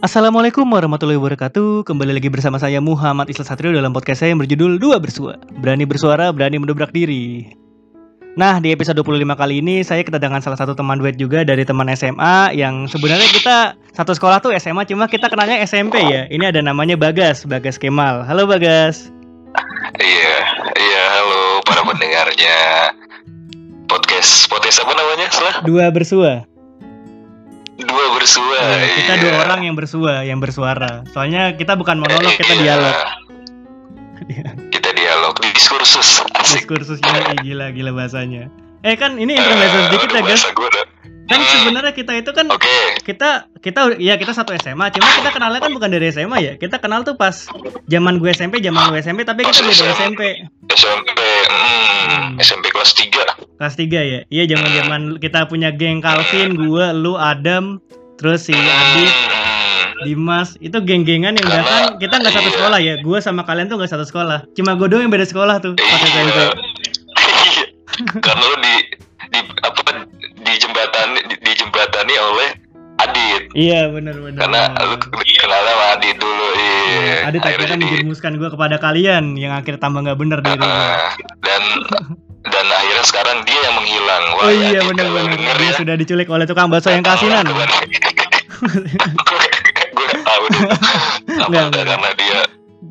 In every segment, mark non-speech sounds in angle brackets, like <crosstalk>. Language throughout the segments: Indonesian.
Assalamualaikum warahmatullahi wabarakatuh. Kembali lagi bersama saya Muhammad Isla Satrio dalam podcast saya yang berjudul Dua Bersua Berani bersuara, berani mendobrak diri. Nah di episode 25 kali ini saya kedatangan salah satu teman duet juga dari teman SMA Yang sebenarnya kita satu sekolah tuh SMA cuma kita kenalnya SMP ya. Ini ada namanya Bagas, Bagas Kemal. Halo Bagas. Iya, iya halo para pendengarnya. Podcast podcast apa namanya salah Dua Bersua dua bersua Iya, Kita iya. dua orang yang bersua, yang bersuara Soalnya kita bukan monolog, kita Iya. dialog kita dialog <laughs> diskursus asik Diskursusnya gila, gila bahasanya Eh kan ini intermezzo Eh, sedikit ya guys. Kan Hmm. sebenarnya kita itu kan oke. kita kita ya kita satu SMA cuma kita kenalnya kan bukan dari SMA ya. Kita kenal tuh pas zaman gue SMP zaman gue SMP tapi kita beda SMP SMP hmm, Hmm. SMP kelas 3 kelas 3 ya? Iya zaman zaman kita punya geng Calvin gue lu Adam terus si Adit Dimas. Itu geng-gengan yang bahkan kita nggak satu Iya. sekolah ya. Gue sama kalian tuh nggak satu sekolah. Cuma gue doang yang beda sekolah tuh pas SMP Iya. Karena lu di di apa di jembatani di, di jembatani oleh Adit. Iya benar benar. Karena lu kenal sama Adit dulu iya. Adit akhirnya jadi- menjerumuskan gue kepada kalian yang akhirnya tambah nggak bener diri gue Ah, dan dan akhirnya sekarang dia yang menghilang. Wah, Oh ya, iya benar benar dia ya. sudah diculik oleh tukang bakso yang kasinan <laughs> Gue tahu nggak. karena dia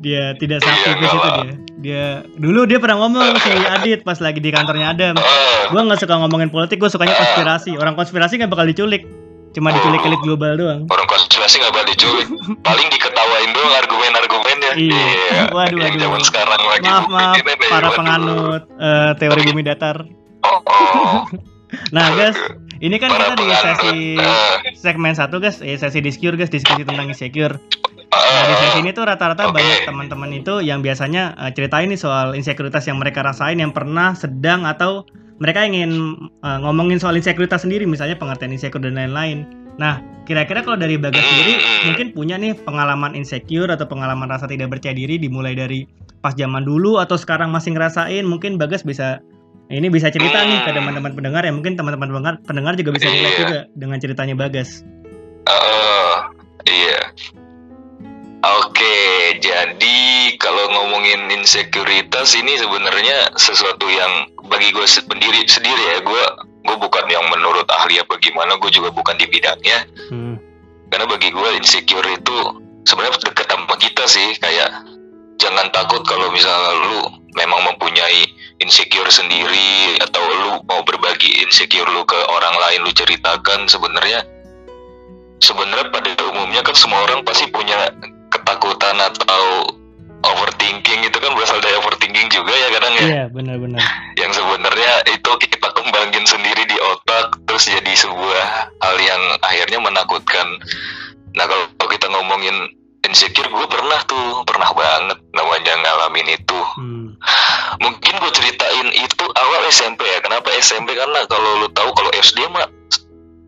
dia tidak Iya, sakit nggak itu lah. dia dia dulu dia pernah ngomong si Adit pas lagi di kantornya Adam oh, gue nggak suka ngomongin politik gue sukanya konspirasi orang konspirasi nggak bakal diculik cuma diculik elit global doang orang konspirasi gak bakal diculik. <laughs> Paling diketawain doang argumen-argumennya. Iya. <laughs> Waduh, Yang waduh. zaman sekarang lagi maaf maaf ini para waduh. penganut eh, teori bumi datar Oh, oh. <laughs> nah guys ini kan Para kita di sesi Eh, segmen satu guys eh, sesi discure guys diskusi tentang insecure Nah, di sesi ini tuh rata-rata Oke. banyak teman-teman itu yang biasanya eh, ceritain nih soal insekuritas yang mereka rasain yang pernah, sedang atau mereka ingin eh, ngomongin soal insekuritas sendiri misalnya pengertian insecure dan lain-lain. Nah, kira-kira kalau dari Bagas sendiri Hmm. mungkin punya nih pengalaman insecure atau pengalaman rasa tidak percaya diri dimulai dari pas zaman dulu atau sekarang masih ngerasain, mungkin Bagas bisa ini bisa cerita nih ke teman-teman pendengar ya mungkin teman-teman pendengar pendengar juga bisa relate Iya. juga dengan ceritanya Bagas. Oh, iya. Oke, jadi kalau ngomongin insekuritas ini sebenarnya sesuatu yang bagi gue sendiri sendiri ya, gue gue bukan yang menurut ahli apa gimana, gue juga bukan di bidangnya. Hmm. Karena bagi gue insecure itu sebenarnya dekat sama kita sih, kayak jangan takut kalau misalnya lu memang mempunyai insecure sendiri atau lu mau berbagi insecure lu ke orang lain lu ceritakan sebenarnya sebenarnya pada umumnya kan semua orang pasti punya ketakutan atau overthinking itu kan berasal dari overthinking juga ya kadang ya. Iya, benar-benar. <laughs> yang sebenarnya itu kita kembangin sendiri di otak terus jadi sebuah hal yang akhirnya menakutkan. Nah kalau kita ngomongin insecure gue pernah tuh pernah banget namanya ngalamin itu. Hmm. mungkin gue ceritain itu awal SMP ya. Kenapa SMP karena kalau lu tahu kalau SD mah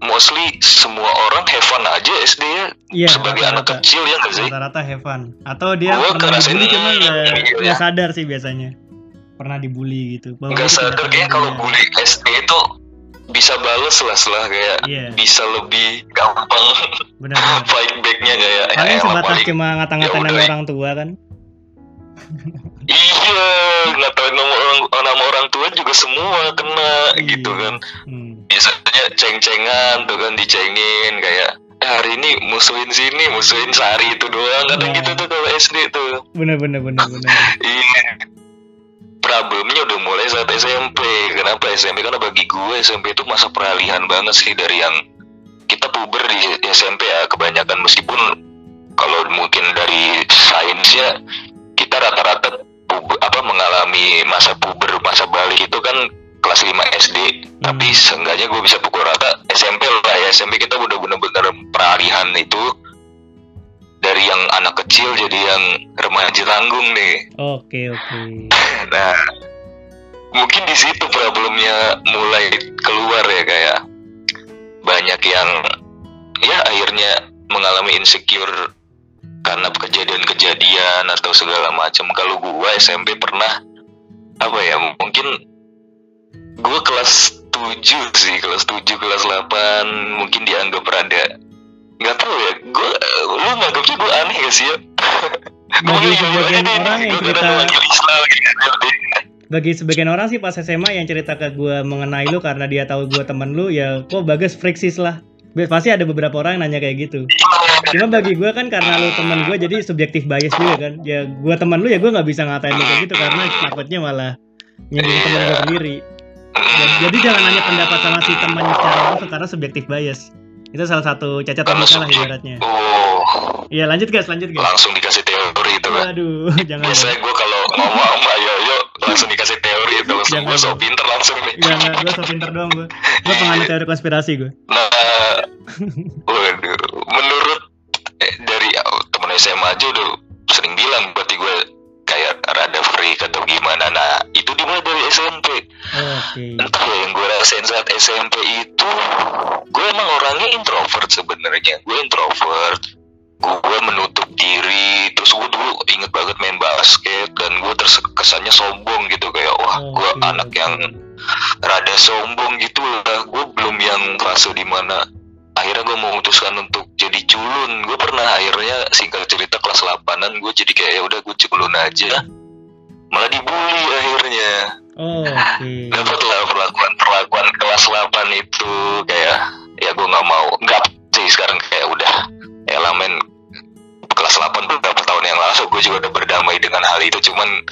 mostly semua orang have fun aja SD ya Iya, sebagai anak rata-rata. kecil ya nggak sih Rata-rata have fun. Atau dia Gua pernah dibully cuma nggak nggak sadar sih biasanya. Pernah dibully gitu. Nggak sadar kayaknya kalau bully SD itu bisa bales lah setelah kayak Iya, bisa lebih gampang benar-benar. <laughs> fight backnya kayak Paling ya, sebatas paling- cuma ngata-ngatain ya orang tua kan. iya ngatain nama orang nama orang tua juga semua kena gitu Iya. kan Hmm. Biasanya ceng-cengan tuh kan dicengin kayak "Eh, hari ini musuhin sini musuhin sehari itu doang. Kadang Iya. gitu tuh kalau SD tuh. Benar-benar benar-benar. <laughs> iya. Problemnya udah mulai saat SMP kenapa SMP karena bagi gue SMP itu masa peralihan banget sih dari yang kita puber di SMP ya kebanyakan. Meskipun kalau mungkin dari sainsnya kita rata-rata apa mengalami masa puber masa balik itu kan kelas 5 SD tapi seenggaknya gue bisa pukul rata SMP lah ya. SMP kita udah bener-bener peralihan itu dari yang anak kecil jadi yang remaja tanggung nih. Oke, oke. <laughs> Nah, mungkin di situ problemnya mulai keluar ya kayak banyak yang ya akhirnya mengalami insecure karena kejadian-kejadian atau segala macam. Kalau gua SMP pernah apa ya mungkin gua kelas 7 sih kelas 7 kelas 8 mungkin dianggap rada nggak tahu ya gue lu nganggapnya gue aneh gak sih ya? <laughs> Bagi sebagian orang yang cerita gitu. bagi sebagian orang sih pas SMA yang cerita ke gue mengenai lu karena dia tahu gue temen lu ya kok bagus friksis lah. Pasti ada beberapa orang yang nanya kayak gitu. Cuma bagi gue kan karena lu temen gue jadi subjektif bias juga kan. Ya gue temen lu ya gue nggak bisa ngatain lu kayak gitu karena takutnya malah nyinggung temen gue sendiri. Ya, jadi jangan nanya pendapat sama si temannya secara langsung karena subjektif bias. Itu salah satu cacat logika lah ibaratnya. oh iya lanjut guys lanjut guys langsung dikasih teori itu kan waduh <laughs> jangan. Biasanya gue kalau ngomong sama Yoyo langsung dikasih teori itu. Langsung Jangan gue so pinter langsung nih. Enggak, gue so pinter doang gue Gue penganut teori konspirasi gue Nah, waduh, menurut eh, dari temen SMA aja udah sering bilang berarti gue kayak rada freak atau gimana. Nah, itu dimulai dari SMP. Oke. Entah ya yang gue rasain saat SMP itu, gue emang orangnya introvert sebenarnya. Gue introvert. Gue menutup diri. Terus gue dulu inget banget main basket. Dan gue terkesannya sombong gitu. Kayak wah gue anak yang rada sombong gitu lah. Gue belum yang fase di mana akhirnya gue memutuskan untuk jadi culun. Gue pernah akhirnya singkat cerita kelas 8an gue jadi kayak ya udah gue culun aja. Malah dibully akhirnya Oh, Oke. Dapatlah perlakuan perlakuan kelas 8 itu kayak ya gue nggak mau nggak sih sekarang kayak udah ya lah men. Kelas 8 beberapa tahun yang lalu gue juga udah berdamai dengan hal itu. Cuman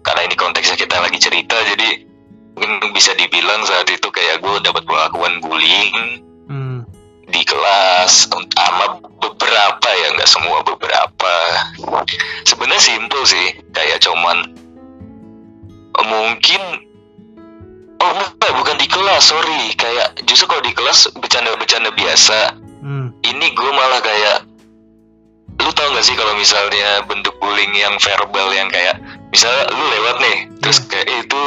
karena ini konteksnya kita lagi cerita jadi mungkin bisa dibilang saat itu kayak gue dapat perlakuan bullying Hmm, di kelas sama beberapa ya nggak semua beberapa. Sebenarnya simpel sih kayak cuman mungkin oh enggak bukan di kelas sorry kayak justru kalau di kelas bercanda-bercanda biasa hmm. ini gue malah kayak lu tau gak sih kalau misalnya bentuk bullying yang verbal yang kayak misalnya lu lewat nih terus Iya. kayak eh, itu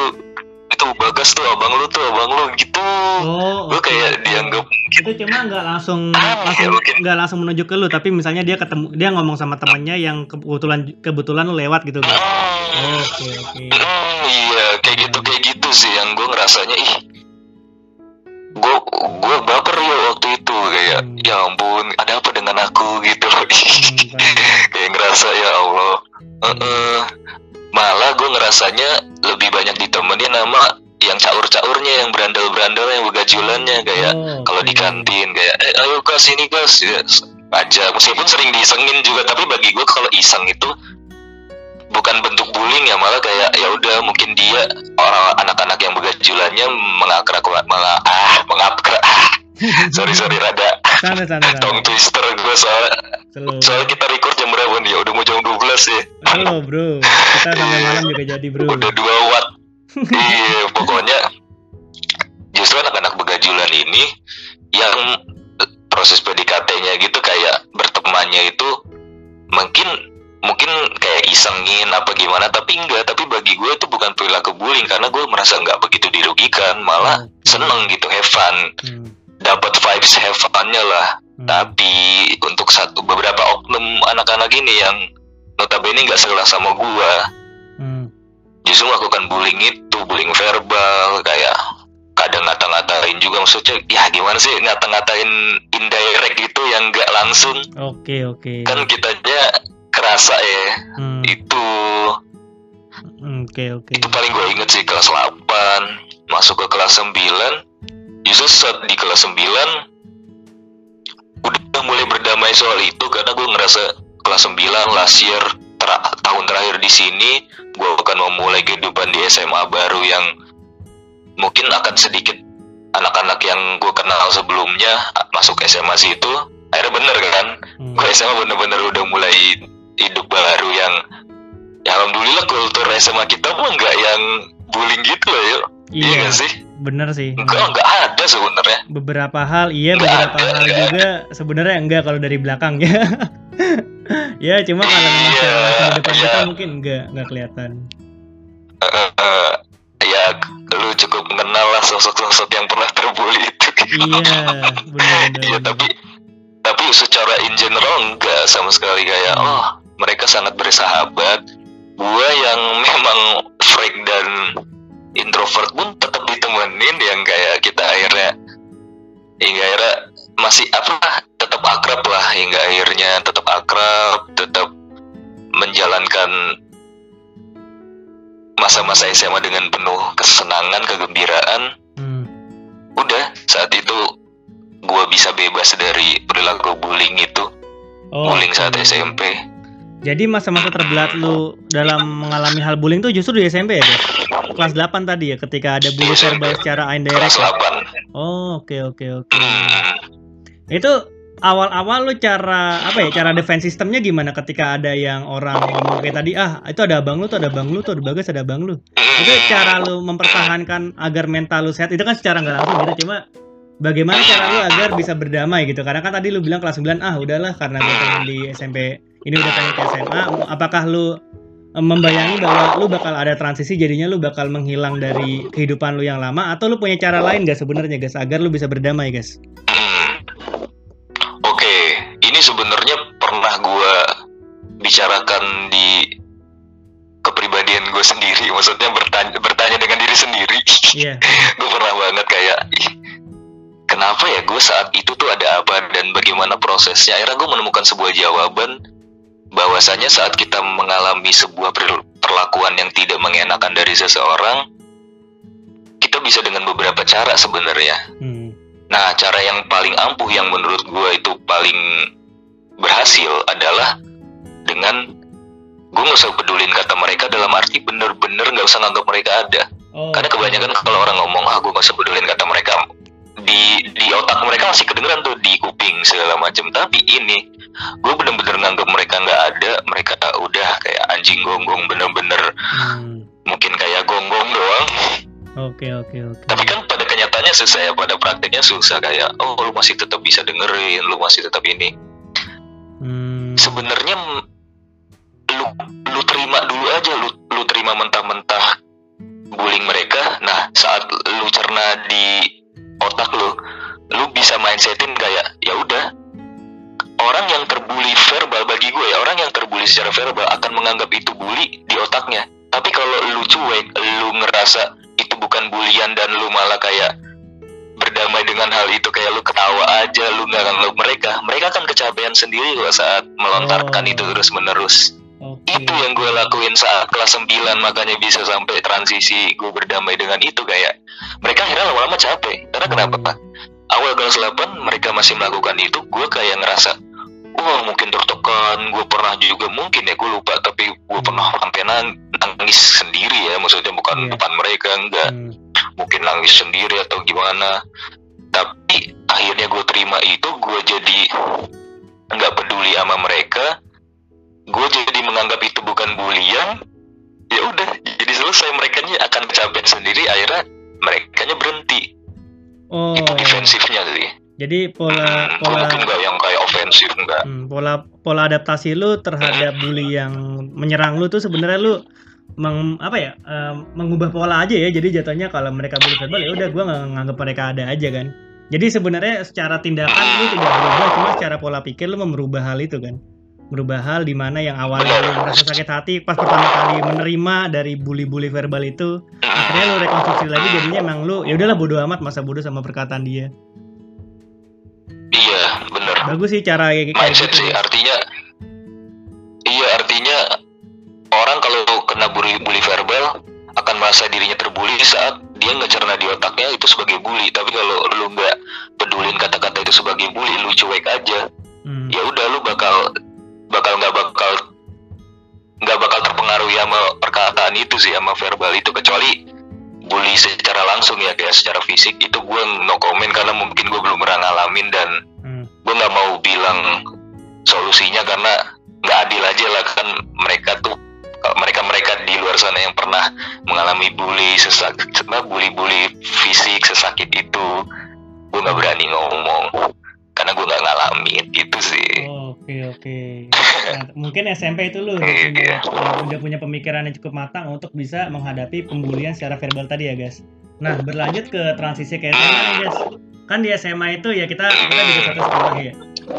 itu bagas tuh abang lu tuh abang lu gitu. Oh gue kayak oke. dianggap Itu cuma nggak langsung <laughs> Ah, langsung ya, nggak langsung menuju ke lu Tapi misalnya dia ketemu Dia ngomong sama temannya yang kebetulan kebetulan lu lewat gitu kan "Hmm, Oke oke. Hmm, iya kayak gitu kayak gitu sih yang gue ngerasanya. Ih gue gue baper ya waktu itu kayak Hmm. ya ampun ada apa dengan aku? gitu. Hmm, <laughs> kayak ngerasa ya Allah. Heeh. Malah gue ngerasanya lebih banyak ditemenin sama yang caur-caurnya yang berandal-berandal yang begajulannya kayak Oh, kalau di oke. kantin kayak eh, ayo kas ini kas ya, aja. Meskipun sering disengin juga tapi bagi gue kalau iseng itu bukan bentuk bullying ya malah kayak ya udah mungkin dia orang anak-anak yang begajulannya mengakrak malah ah mengakrak ah, <laughs> sorry sorry rada Sana sana sana. Twister gue soalnya. Slow soalnya kita record jam berapa nih? Udah mau jam 12 ya. Slow bro. Kita sampai malam juga jadi bro. Udah dua watt. Iya pokoknya justru anak-anak begajulan ini yang eh, proses PDKT-nya gitu kayak bertemannya itu mungkin mungkin kayak isengin apa gimana tapi enggak. Tapi bagi gue itu bukan perilaku bullying karena gue merasa nggak begitu dirugikan. Malah Oke. seneng gitu have fun. Hmm, dapat vibes have fun-nya lah. Hmm. tapi untuk satu beberapa oknum anak-anak ini yang notabene nggak sekelas sama gua. Hmm, justru melakukan bullying itu bullying verbal kayak kadang ngata-ngatain juga. Maksudnya ya gimana sih ngata-ngatain indirect gitu yang nggak langsung? Oke oke. Kan kitanya kerasa ya. Hmm, itu. Oke oke. Itu paling gue inget sih kelas 8 masuk ke kelas 9 saat di kelas 9 udah mulai berdamai soal itu karena gue ngerasa kelas 9 last year ter- tahun terakhir di sini gue akan memulai kehidupan di SMA baru yang mungkin akan sedikit anak-anak yang gue kenal sebelumnya masuk SMA situ akhirnya bener kan? Hmm, gue SMA bener-bener udah mulai hidup baru yang ya alhamdulillah kultur SMA kita mah nggak yang bullying gitu loh yuk iya Iya sih. bener sih. Enggak nggak ada sebenarnya. Beberapa hal iya Nggak beberapa ada, hal nggak juga sebenarnya enggak kalau dari belakangnya <laughs> ya. Cuma kalau memang Iya, secara langsung di depan iya. kita mungkin enggak enggak kelihatan. Eh, eh, ya lu cukup mengenal lah sosok-sosok yang pernah terbully itu. Iya benar <laughs> benar iya tapi tapi secara in general enggak sama sekali. Kayak Hmm. oh mereka sangat bersahabat. Gua yang <laughs> memang freak dan introvert pun tetap ditemenin yang kayak kita akhirnya hingga akhirnya masih apa tetap akrab lah. Hingga akhirnya tetap akrab tetap menjalankan masa-masa SMA dengan penuh kesenangan kegembiraan. Hmm. udah saat itu gue bisa bebas dari perilaku bullying itu. Oh, bullying saat oke. SMP Jadi masa-masa terbelat lu dalam mengalami hal bullying tuh justru di SMP ya, guys? Kelas 8 tadi ya, ketika ada Iya, verbal secara indirect. kelas ya? 8 Oh, oke oke oke. Itu awal-awal lu cara apa ya? Cara defense sistemnya gimana ketika ada yang orang ngomong kayak tadi, ah itu ada abang lu tuh, ada abang lu tuh, ada bagas, ada abang lu. Itu cara lu mempertahankan agar mental lu sehat. Itu kan secara nggak langsung gitu, cuma bagaimana cara lu agar bisa berdamai gitu? Karena kan tadi lu bilang kelas 9, ah udahlah karena gue di SMP, ini udah pengen ke SMA. Apakah lu eh, membayangi bahwa lu bakal ada transisi jadinya lu bakal menghilang dari kehidupan lu yang lama atau lu punya cara lain gak sebenarnya guys agar lu bisa berdamai guys? Hmm. Oke, ini sebenarnya pernah gue bicarakan di kepribadian gue sendiri. <laughs> Maksudnya bertanya, bertanya dengan diri sendiri. Iya. <laughs> gue pernah banget kayak, kenapa ya gue saat itu tuh ada apa dan bagaimana prosesnya? Akhirnya gue menemukan sebuah jawaban bahwasanya saat kita mengalami sebuah perlakuan yang tidak mengenakan dari seseorang, kita bisa dengan beberapa cara sebenarnya. Hmm. Nah, cara yang paling ampuh yang menurut gue itu paling berhasil adalah dengan gue nggak usah pedulin kata mereka dalam arti bener-bener nggak usah nganggap mereka ada. Oh. Karena kebanyakan kalau orang ngomong ah gue nggak usah pedulin kata mereka di di otak mereka masih kedengeran tuh di kuping segala macam. Tapi ini gue bener-bener nganggap mereka nggak ada. Mereka udah kayak anjing gonggong bener-bener Hmm. mungkin kayak gonggong doang. Oke oke oke. Tapi kan pada kenyataannya susah ya, pada prakteknya susah kayak, oh lu masih tetap bisa dengerin, lu masih tetap ini. Hmm. Sebenarnya lu lu terima dulu aja, lu lu terima mentah-mentah bullying mereka. Nah saat lu cerna di otak lu, lu bisa mindsetin kayak, kayak lu ketawa aja lu nggak nganggap mereka mereka kan kecapean sendiri loh saat melontarkan Oh. itu terus menerus Oke. itu yang gue lakuin saat kelas 9 makanya bisa sampai transisi gue berdamai dengan itu kayak mereka akhirnya lama-lama capek karena kenapa. Pak? awal kelas 8 mereka masih melakukan itu gue kayak ngerasa wah mungkin tertekan gue pernah juga mungkin ya gue lupa tapi gue pernah sampai nang- nangis sendiri ya maksudnya bukan Iya. depan mereka enggak Hmm. mungkin nangis sendiri atau gimana tapi akhirnya gue terima itu gue jadi nggak peduli sama mereka. Gue jadi menganggap itu bukan bulian ya udah jadi selesai. Mereka akan kecapean sendiri akhirnya mereka berhenti. Oh. itu defensifnya sih. Jadi pola Hmm, pola mungkin nggak yang kayak ofensif enggak hmm, pola pola adaptasi lu terhadap bully yang menyerang lu tuh sebenarnya lu meng, apa ya eh, mengubah pola aja ya. Jadi jatuhnya kalau mereka bully verbal ya udah gua nggak nganggap mereka ada aja kan jadi sebenarnya secara tindakan lu tidak berubah cuma secara pola pikir lu merubah hal itu kan? Merubah hal di mana yang awalnya lu merasa sakit hati pas pertama kali menerima dari bully-bully verbal itu akhirnya lu rekonstruksi lagi jadinya emang lu ya udahlah bodo amat masa bodoh sama perkataan dia. Iya bener. Bagus sih cara kayak kayak mindset gitu sih artinya iya artinya orang kalau kena bully bully verbal akan merasa dirinya terbully saat dia ngecerna di otaknya itu sebagai bully tapi kalau lu nggak pedulin kata-kata itu sebagai bully lu cuek aja Hmm. ya udah lu bakal bakal nggak bakal nggak bakal terpengaruh sama perkataan itu sih sama verbal itu kecuali bully secara langsung ya kayak secara fisik itu gue no comment karena mungkin gue belum pernah ngalamin dan Hmm. gue nggak mau bilang solusinya karena nggak adil aja lah kan mereka tuh mereka mereka di luar sana yang pernah mengalami bully sesak bully bully fisik sesakit itu gue nggak berani ngomong karena gue nggak ngalamin gitu sih Oh, Oke oke. Nah, mungkin SMP itu lu udah punya, udah punya pemikiran yang cukup matang untuk bisa menghadapi pembulian secara verbal tadi ya guys. Nah berlanjut ke transisi ke SMA guys. Kan di SMA itu ya kita kita juga satu sekolah ya.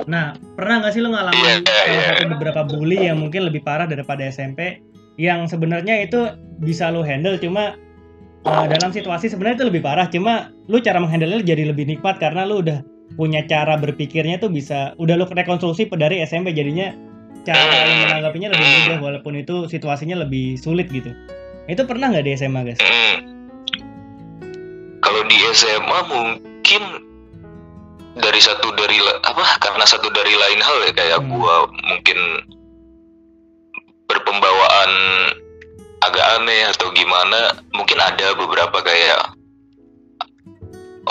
Nah pernah nggak sih lu ngalamin Iya, salah iya. satu beberapa bully yang mungkin lebih parah daripada SMP yang sebenarnya itu bisa lu handle cuma uh, dalam situasi sebenarnya itu lebih parah cuma lu cara menghandle jadi lebih nikmat karena lu udah punya cara berpikirnya tuh bisa udah lo rekonstruksi dari SMP jadinya cara lo menanggapinya lebih mudah walaupun itu situasinya lebih sulit gitu itu pernah nggak di SMA guys? Hmm. Kalau di SMA mungkin dari satu dari apa karena satu dari lain hal ya kayak Hmm. gua mungkin berpembawaan agak aneh atau gimana mungkin ada beberapa kayak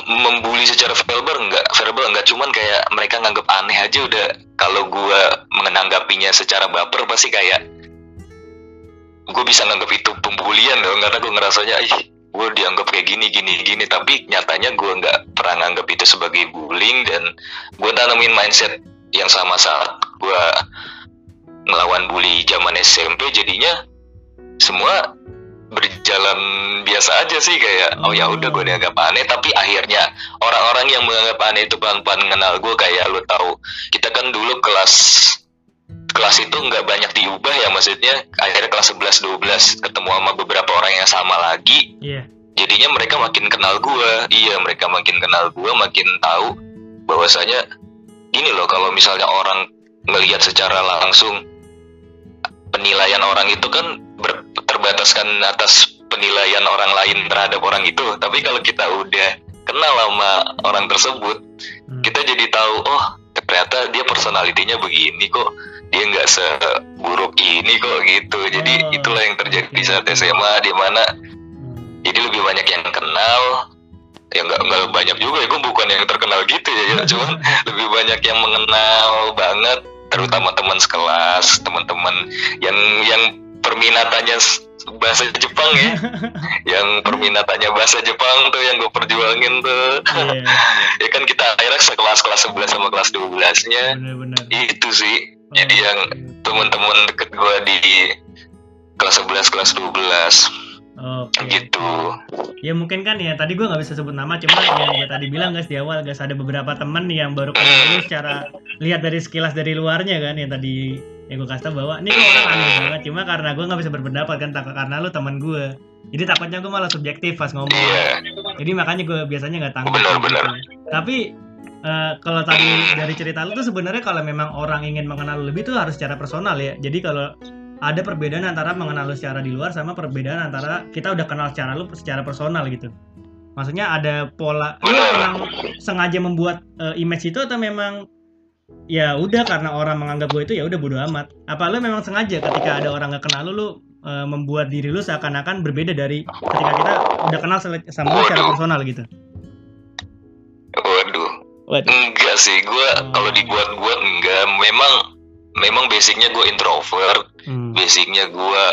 membuli secara verbal enggak verbal enggak cuman kayak mereka nganggap aneh aja udah. Kalau gua menanggapinya secara baper pasti kayak gue bisa nganggap itu pembulian dong karena gue ngerasanya ih gue dianggap kayak gini gini gini. Tapi nyatanya gue nggak pernah nganggap itu sebagai bullying dan gue tanamin mindset yang sama saat gue ngelawan bully zaman SMP jadinya semua berjalan biasa aja sih kayak oh ya udah gue dianggap aneh. Tapi akhirnya orang-orang yang menganggap aneh itu pelan-pelan kenal gue kayak lo tahu kita kan dulu kelas kelas itu nggak banyak diubah ya maksudnya akhirnya kelas 11 12 ketemu sama beberapa orang yang sama lagi. Iya. jadinya mereka makin kenal gua. Iya mereka makin kenal gua makin tahu bahwasanya gini loh kalau misalnya orang ngelihat secara langsung penilaian orang itu kan ber- terbataskan atas penilaian orang lain terhadap orang itu tapi kalau kita udah kenal sama orang tersebut Hmm. kita jadi tahu oh ternyata dia personalitinya begini kok dia nggak seburuk ini kok gitu jadi Oh, itulah yang terjadi di oke, saat. SMA di mana Hmm. jadi lebih banyak yang kenal ya nggak nggak banyak juga ya gue bukan yang terkenal gitu ya, ya cuman <laughs> lebih banyak yang mengenal banget terutama teman sekelas teman-teman yang yang perminatannya bahasa Jepang ya. <laughs> Yang perminatannya bahasa Jepang tuh yang gue perjuangin tuh. Iya, <laughs> ya kan kita akhirnya sekelas kelas 11 sama kelas 12 nya benar-benar. itu sih. Jadi yang teman-teman deket gue di kelas 11 kelas 12 Oke. gitu. Ya mungkin kan ya tadi gue nggak bisa sebut nama cuma yang gue tadi bilang guys di awal guys ada beberapa temen yang baru kenal lu secara lihat dari sekilas dari luarnya kan yang tadi yang gue kasih tau bahwa ini kok orang aneh banget cuma karena gue nggak bisa berpendapat kan takut karena lu teman gue jadi takutnya gue malah subjektif pas ngomong. Iya. Jadi makanya gue biasanya nggak tanggung Benar, benar. tapi eh, kalau tadi dari cerita lu tuh sebenarnya kalau memang orang ingin mengenal lu lebih tuh harus secara personal ya. Jadi kalau ada perbedaan antara mengenal lu secara di luar sama perbedaan antara kita udah kenal secara lu secara personal gitu. Maksudnya ada pola lu memang sengaja membuat eh, image itu atau memang ya udah karena orang menganggap gue itu ya udah bodo amat? Apa lu memang sengaja ketika ada orang nggak kenal lu lu eh, membuat diri lu seakan-akan berbeda dari ketika kita udah kenal sama lu secara personal gitu? Waduh. Waduh. enggak sih gue Oh. kalau dibuat-buat enggak. Memang memang basicnya gue introvert. Hmm. basicnya gue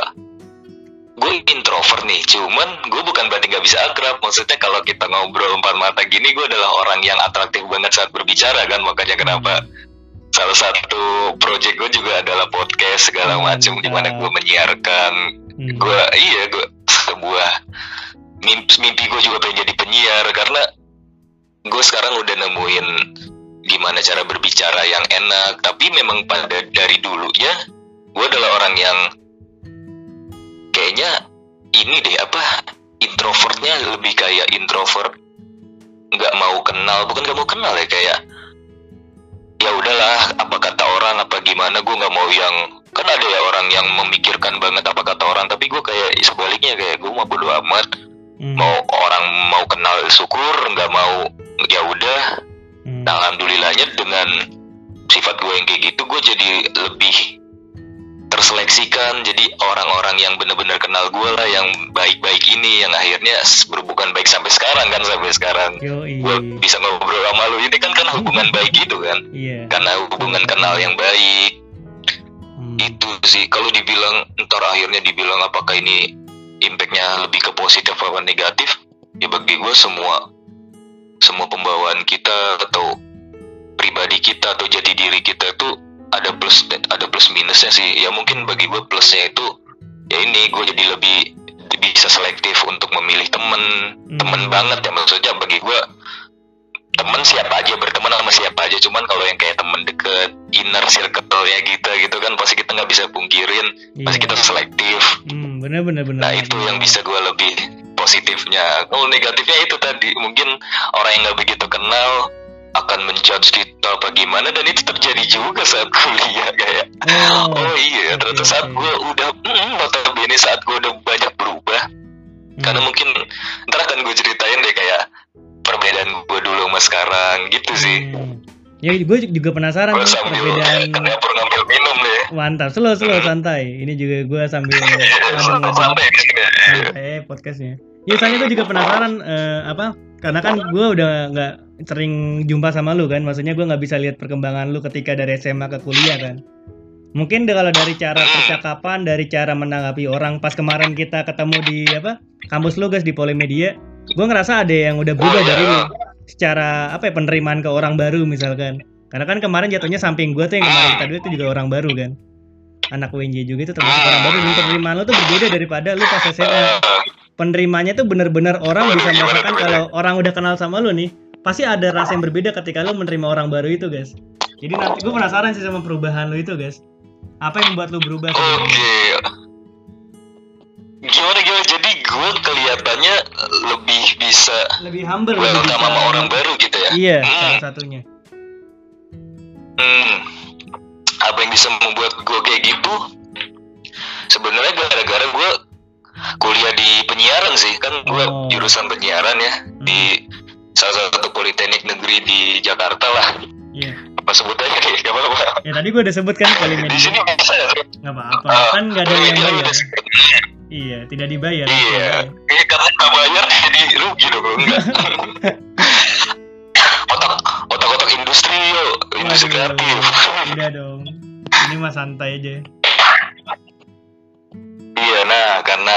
gue introvert nih. Cuman gue bukan berarti nggak bisa akrab. Maksudnya kalau kita ngobrol empat mata gini gue adalah orang yang atraktif banget saat berbicara kan. Makanya kenapa salah satu project gue juga adalah podcast segala macam di mana gue menyiarkan. Hmm. gue iya gue sebuah mimpi, mimpi gue juga pengen jadi penyiar. Karena gue sekarang udah nemuin gimana cara berbicara yang enak. Tapi memang pada dari dulu ya gue adalah orang yang kayaknya ini deh apa introvertnya lebih kayak introvert. Nggak mau kenal bukan nggak mau kenal ya kayak ya udahlah apa kata orang apa gimana? Gue nggak mau yang kan ada ya orang yang memikirkan banget apa kata orang tapi gue kayak sebaliknya kayak gue mau bodo amat. Hmm. mau orang mau kenal syukur nggak mau ya udah Hmm. Nah, alhamdulillahnya dengan sifat gue yang kayak gitu gue jadi lebih terseleksikan. Jadi orang-orang yang benar-benar kenal gue lah yang baik-baik ini yang akhirnya berhubungan baik sampai sekarang kan sampai sekarang. Gue bisa ngobrol sama lu. Ini kan karena hubungan <laughs> baik gitu kan. Iya. karena hubungan kenal yang baik. Hmm. itu sih. Kalau dibilang ntar akhirnya dibilang apakah ini impactnya lebih ke positif apa negatif ya bagi gue semua semua pembawaan kita atau pribadi kita atau jati diri kita itu ada plus ada plus minusnya sih ya mungkin bagi gue plusnya itu ya ini gue jadi lebih bisa selektif untuk memilih temen Hmm. temen banget ya maksudnya bagi gue temen siapa aja berteman sama siapa aja cuman kalau yang kayak temen deket inner circle-nya kita gitu kan pasti kita nggak bisa pungkirin pasti Iya. kita selektif Hmm, bener bener bener. nah itu yang bisa gue lebih positifnya. Kalau negatifnya itu tadi. Mungkin orang yang nggak begitu kenal akan menjudge kita apa gimana dan itu terjadi juga saat kuliah kayak. Oh, oh, iya ternyata saat gue udah mm, notabene saat gue udah banyak berubah. Karena Hmm. mungkin ntar akan gue ceritain deh kayak perbedaan gue dulu sama sekarang gitu sih. Hmm. Ya gue juga penasaran gue tuh sambil perbedaan <laughs> kenapa ngambil minum deh. Mantap slow slow santai. Ini juga gue sambil <laughs> santai sini santai podcastnya ya soalnya gue juga penasaran eh, apa karena kan gue udah nggak sering jumpa sama lu kan maksudnya gue nggak bisa lihat perkembangan lu ketika dari SMA ke kuliah kan. Mungkin deh kalau dari cara percakapan dari cara menanggapi orang pas kemarin kita ketemu di apa kampus lu guys di Polimedia gue ngerasa ada yang udah berubah dari iya. lu secara apa ya penerimaan ke orang baru misalkan. Karena kan kemarin jatuhnya samping gue tuh yang kemarin kita dulu itu juga orang baru kan. Anak UNJ juga itu termasuk orang baru dan penerimaan lu tuh berbeda daripada lu pas SMA penerimanya tuh bener-bener orang bisa merasakan kalau orang udah kenal sama lu nih pasti ada rasa yang berbeda ketika lu menerima orang baru itu guys jadi nanti gue penasaran sih sama perubahan lu itu guys apa yang membuat lu berubah Oke. Gimana gimana? Jadi gue kelihatannya lebih bisa lebih humble lebih bisa sama orang baru gitu ya. iya Hmm. salah satunya Hmm. Apa yang bisa membuat gue kayak gitu? Sebenarnya gara-gara gue kuliah di penyiaran sih, kan gue Oh. jurusan penyiaran ya Hmm. di salah satu politeknik negeri di Jakarta lah. iya Apa sebutannya kayak gak apa-apa. ya tadi gue udah sebut kan Di Polimedia sini bisa ya? nggak apa-apa Ah, kan nggak ada yang Polimedia bayar udah- iya tidak dibayar Iya, iya karena nggak bayar jadi rugi dong enggak. <laughs> otak otak otak industri yo, industri kreatif. tidak dong ini mah santai aja Iya, nah karena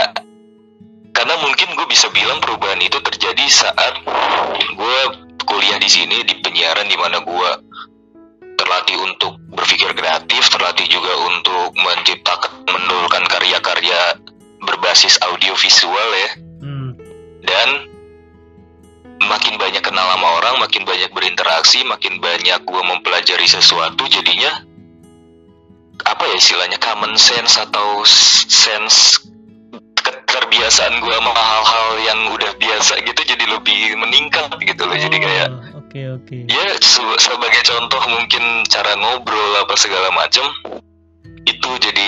karena mungkin gue bisa bilang perubahan itu terjadi saat gue kuliah di sini di penyiaran di mana gue terlatih untuk berpikir kreatif, terlatih juga untuk menciptakan, menurunkan karya-karya berbasis audio visual ya, hmm. dan makin banyak kenal sama orang, makin banyak berinteraksi, makin banyak gue mempelajari sesuatu, jadinya apa ya istilahnya common sense atau sense keterbiasaan gue sama hal-hal yang udah biasa gitu jadi lebih meningkat gitu loh. Jadi kayak Oh, oke oke. ya se- sebagai contoh mungkin cara ngobrol apa segala macam itu jadi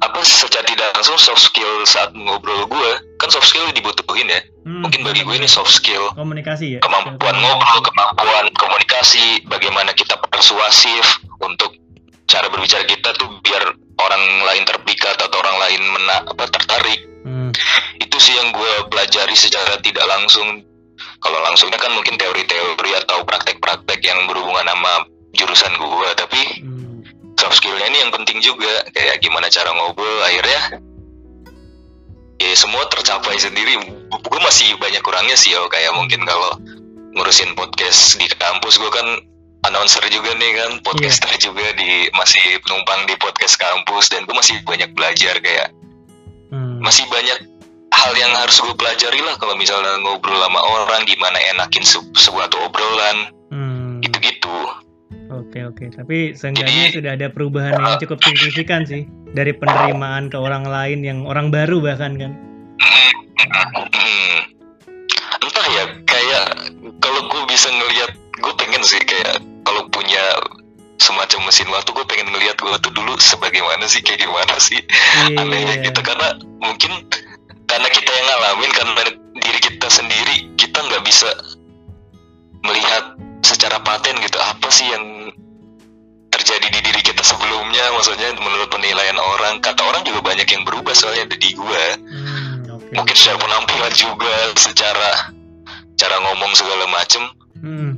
apa secara tidak langsung soft skill saat ngobrol gue kan soft skill dibutuhin ya. Hmm, mungkin bagi gue ini soft skill. Komunikasi ya kemampuan ngobrol, kemampuan komunikasi, bagaimana kita persuasif untuk cara berbicara kita tuh biar orang lain terpikat atau orang lain mena apa tertarik. Hmm, Itu sih yang gue pelajari secara tidak langsung. Kalau langsungnya kan mungkin teori-teori atau praktek-praktek yang berhubungan sama jurusan gue, tapi hmm. soft skillnya ini yang penting juga kayak gimana cara ngobrol akhirnya ya semua tercapai sendiri gue masih banyak kurangnya sih ya kayak mungkin kalau ngurusin podcast di kampus gue kan announcer juga nih kan podcaster juga di masih penumpang di podcast kampus dan gue masih banyak belajar kayak Hmm. masih banyak hal yang harus gue pelajari lah kalau misalnya ngobrol sama orang gimana enakin se- sebuah obrolan Hmm. gitu-gitu Oke oke, tapi seenggaknya sudah ada perubahan yang cukup signifikan sih dari penerimaan ke orang lain yang orang baru bahkan kan. Hmm. entah ya kayak kalau gue bisa ngelihat gue pengen sih kayak kalau punya semacam mesin waktu gue pengen ngelihat gue tuh dulu sebagaimana sih kayak gimana sih? Anehnya Iya. gitu karena mungkin karena kita yang ngalamin karena diri kita sendiri kita nggak bisa melihat secara paten gitu apa sih yang terjadi di diri kita sebelumnya? Maksudnya menurut penilaian orang kata orang juga banyak yang berubah soalnya di gue Hmm, oke. mungkin secara penampilan juga secara cara ngomong segala macem. Hmm,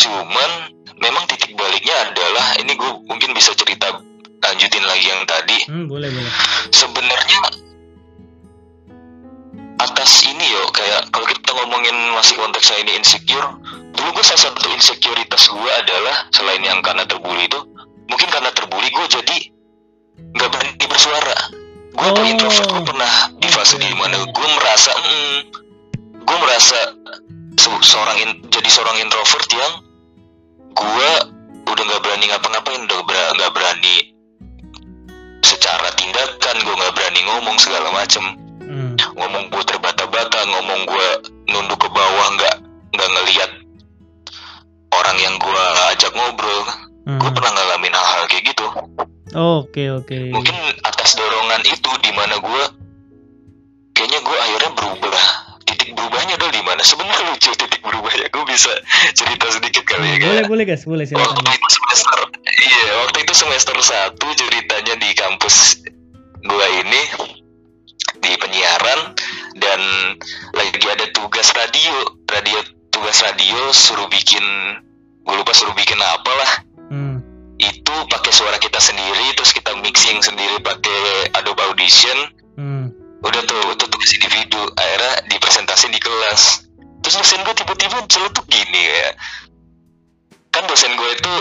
cuman memang titik baliknya adalah ini gue mungkin bisa cerita lanjutin lagi yang tadi hmm, boleh boleh. sebenarnya atas ini yo kayak kalau kita ngomongin masih konteksnya ini insecure dulu gue salah satu insekuritas gue adalah selain yang karena terbully itu mungkin karena terbully gue jadi nggak berani bersuara gue Oh. introvert gue pernah di fase di mana gue merasa mm, gue merasa se- seorang in- jadi seorang introvert yang gue udah nggak berani ngapa-ngapain udah nggak berani secara tindakan gue nggak berani ngomong segala macem. Hmm, ngomong gue terbata-bata ngomong gue nunduk ke bawah nggak nggak ngelihat orang yang gue ajak ngobrol. Hmm. gue pernah ngalamin hal-hal kayak gitu. Oke oke. mungkin atas dorongan itu di mana gue kayaknya gue akhirnya berubah titik berubahnya adalah di mana sebenarnya lucu titik berubahnya gue bisa cerita sedikit kali ya boleh boleh guys boleh silakan. waktu itu semester iya waktu itu semester satu ceritanya di kampus gue ini di penyiaran dan lagi ada tugas radio radio tugas radio suruh bikin gue lupa suruh bikin apa lah Hmm. itu pakai suara kita sendiri terus kita mixing sendiri pakai Adobe Audition Hmm. Udah tuh itu tugas individu akhirnya dipresentasi di kelas terus dosen gue tiba-tiba celetuk gini ya kan dosen gue itu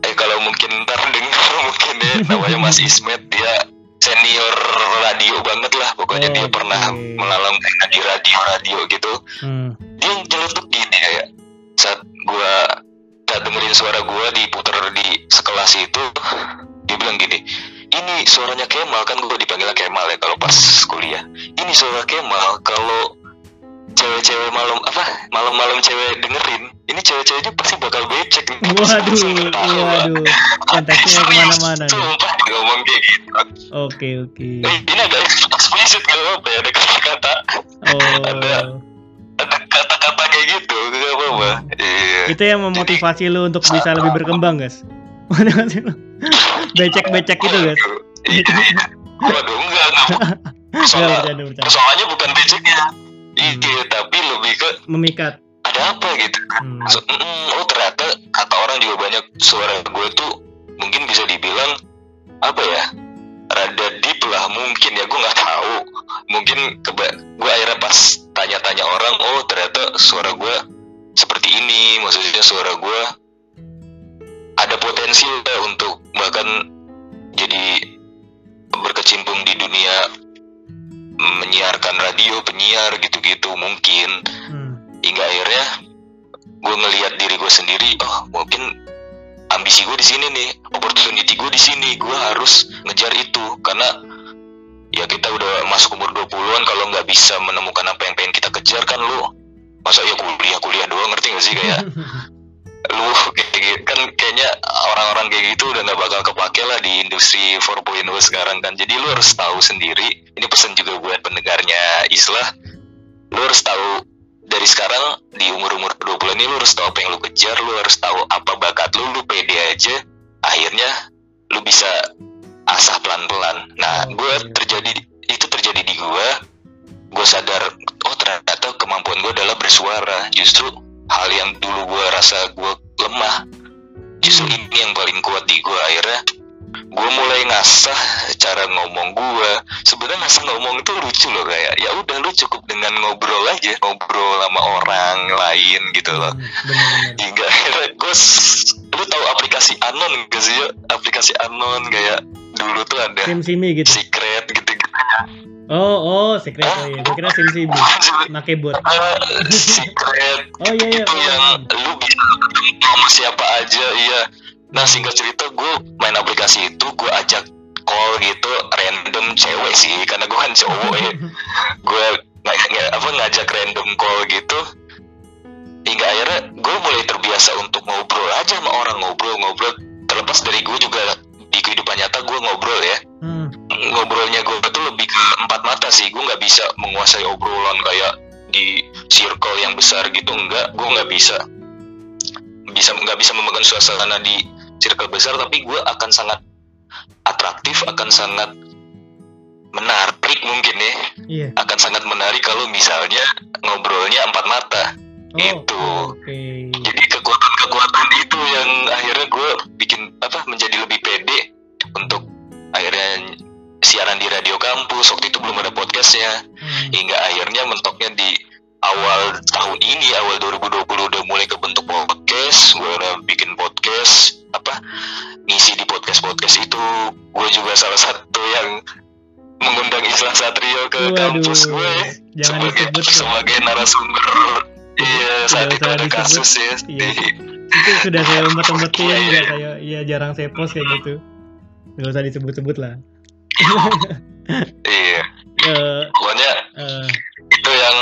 eh kalau mungkin ntar denger <laughs> mungkin ya namanya Mas <laughs> Ismet dia senior radio banget lah pokoknya dia Oke. pernah mengalami di radio-radio gitu Hmm. dia nyeletuk gini ya saat gua saat dengerin suara gua diputar di sekelas itu dia bilang gini ini suaranya Kemal kan gua dipanggilnya Kemal ya kalau pas kuliah ini suara Kemal kalau cewek-cewek malam apa malam-malam cewek dengerin ini cewek-ceweknya pasti bakal becek nih." Waduh, waduh, konteksnya ke mana-mana nih. sumpah dia ngomong kayak gitu Oke oke. Eh, ini agak eksplisit gak apa ya ada kata-kata Oh, ada kata-kata kayak gitu gak apa-apa iya itu yang memotivasi lu untuk bisa lebih berkembang <laughs> guys. Motivasi lu. Becek-becek gitu guys. Iya, iya. Waduh, enggak, <laughs> Soalnya, bukan beceknya. Iya, tapi lebih ke Memikat. ada apa gitu. Hmm. So, mm, oh ternyata kata orang juga banyak suara gue tuh mungkin bisa dibilang apa ya rada deep lah mungkin ya gue nggak tahu mungkin keba- gue akhirnya pas tanya-tanya orang oh ternyata suara gue seperti ini maksudnya suara gue ada potensi lah untuk bahkan jadi berkecimpung di dunia menyiarkan radio penyiar gitu-gitu mungkin. Hmm. hingga akhirnya gue ngelihat diri gue sendiri oh mungkin ambisi gue di sini nih opportunity gue di sini gue harus ngejar itu. Karena ya kita udah masuk umur 20-an kalau nggak bisa menemukan apa yang pengen kita kejar kan lu masa ya kuliah kuliah doang ngerti gak sih kayak <laughs> lu kayak <laughs> kan kayaknya orang-orang kayak gitu udah nggak bakal kepake lah di industri 4.0 sekarang kan. Jadi lu harus tahu sendiri. Ini pesan juga buat pendengarnya Islah. Lu harus tahu dari sekarang di umur-umur 20 ini lu harus tahu apa yang lu kejar lu harus tahu apa bakat lu lu pede aja. Akhirnya lu bisa asah pelan-pelan. Nah gue terjadi itu terjadi di gue gue sadar oh ternyata kemampuan gue adalah bersuara. Justru hal yang dulu gue rasa gue lemah justru Hmm. ini yang paling kuat di gue akhirnya gue mulai ngasah cara ngomong gue sebenarnya ngasah ngomong itu lucu loh kayak ya udah lu cukup dengan ngobrol aja ngobrol sama orang lain gitu loh Hmm, <laughs> hingga akhirnya gue lu tahu aplikasi anon gak sih ya aplikasi anon kayak dulu tuh ada Sim Simi gitu. secret gitu gitu Oh oh secret oh iya. Gue kira Sim Simi. Make bot. secret Oh iya iya. itu yang lu bisa ketemu sama siapa aja iya nah singkat cerita gue main aplikasi itu gue ajak call gitu random cewek sih karena gue kan cowok ya. <laughs> Gue apa ngajak random call gitu. Hingga akhirnya gue mulai terbiasa untuk ngobrol aja sama orang ngobrol-ngobrol. Terlepas dari gue juga di kehidupan nyata gue ngobrol ya. Hmm. ngobrolnya gue tuh lebih ke empat mata sih gue nggak bisa menguasai obrolan kayak di circle yang besar gitu enggak gue nggak bisa. Bisa nggak bisa memegang suasana di circle besar tapi gue akan sangat atraktif akan sangat menarik mungkin ya Iya. akan sangat menarik kalau misalnya ngobrolnya empat mata Oh, Itu. Oke. jadi kekuatan-kekuatan itu yang akhirnya gue bikin apa menjadi lebih pede untuk akhirnya siaran di radio kampus waktu itu belum ada podcastnya Hmm. hingga akhirnya mentoknya di awal tahun ini awal 2020 udah mulai kebentuk podcast gue udah bikin podcast apa ngisi di podcast podcast itu gue juga salah satu yang mengundang Islah Satrio ke Waduh. kampus gue Jangan sebagai disebut. dong. sebagai narasumber iya saat itu ada disebut. kasus ya Iya. di Itu sudah saya <laughs> umpet-umpetin Iya, iya. nggak saya. Iya jarang saya post kayak gitu. Gak usah disebut-sebut lah. iya <laughs> pokoknya eh, itu yang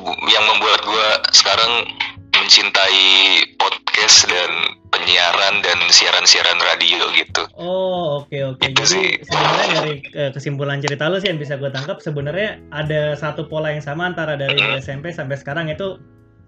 yang membuat gue sekarang mencintai podcast dan penyiaran dan siaran-siaran radio gitu. Oh oke oke. Itu Jadi sih. sebenarnya dari eh, kesimpulan cerita lu sih yang bisa gue tangkap sebenarnya ada satu pola yang sama antara dari Hmm. SMP sampai sekarang itu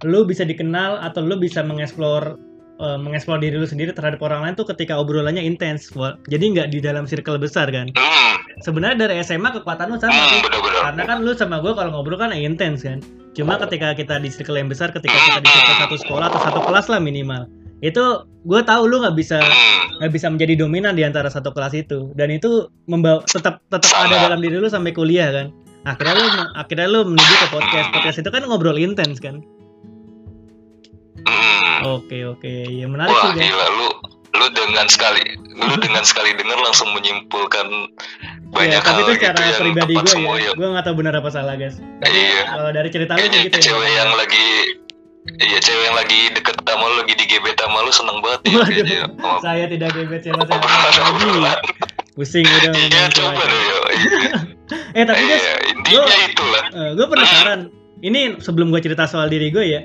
lu bisa dikenal atau lu bisa mengeksplor eh, mengeksplor diri lu sendiri terhadap orang lain tuh ketika obrolannya intens. Jadi nggak di dalam circle besar kan. Hmm, Sebenarnya dari SMA kekuatan lu sama hmm sih. benar-benar. Karena kan lu sama gue kalau ngobrol kan intens kan. Cuma ketika kita di circle yang besar, ketika kita di circle satu sekolah atau satu kelas lah minimal, itu gue tahu lu nggak bisa nggak bisa menjadi dominan di antara satu kelas itu. Dan itu membawa tetap tetap ada dalam diri lu sampai kuliah kan. Akhirnya lu akhirnya lu menuju ke podcast. Podcast itu kan ngobrol intens kan. Hmm. oke oke. Ya menarik Wah sih gila lu lu dengan sekali lu <laughs> dengan sekali dengar langsung menyimpulkan banyak ya, tapi hal itu gitu secara yang pribadi gue semua ya ya. gue nggak tahu benar apa salah guys tapi Iya. kalau dari cerita lu gitu ya cewek yang lagi Iya cewek yang lagi deket sama lu lagi digebet sama lu seneng banget ya Waduh. kayaknya ya. Saya tidak gebet siapa saya obrolan-obrolan. lagi pusing udah Iya coba deh <laughs> eh tapi guys Iya intinya gua- itulah. gue penasaran. Ini sebelum gue cerita soal diri gue ya,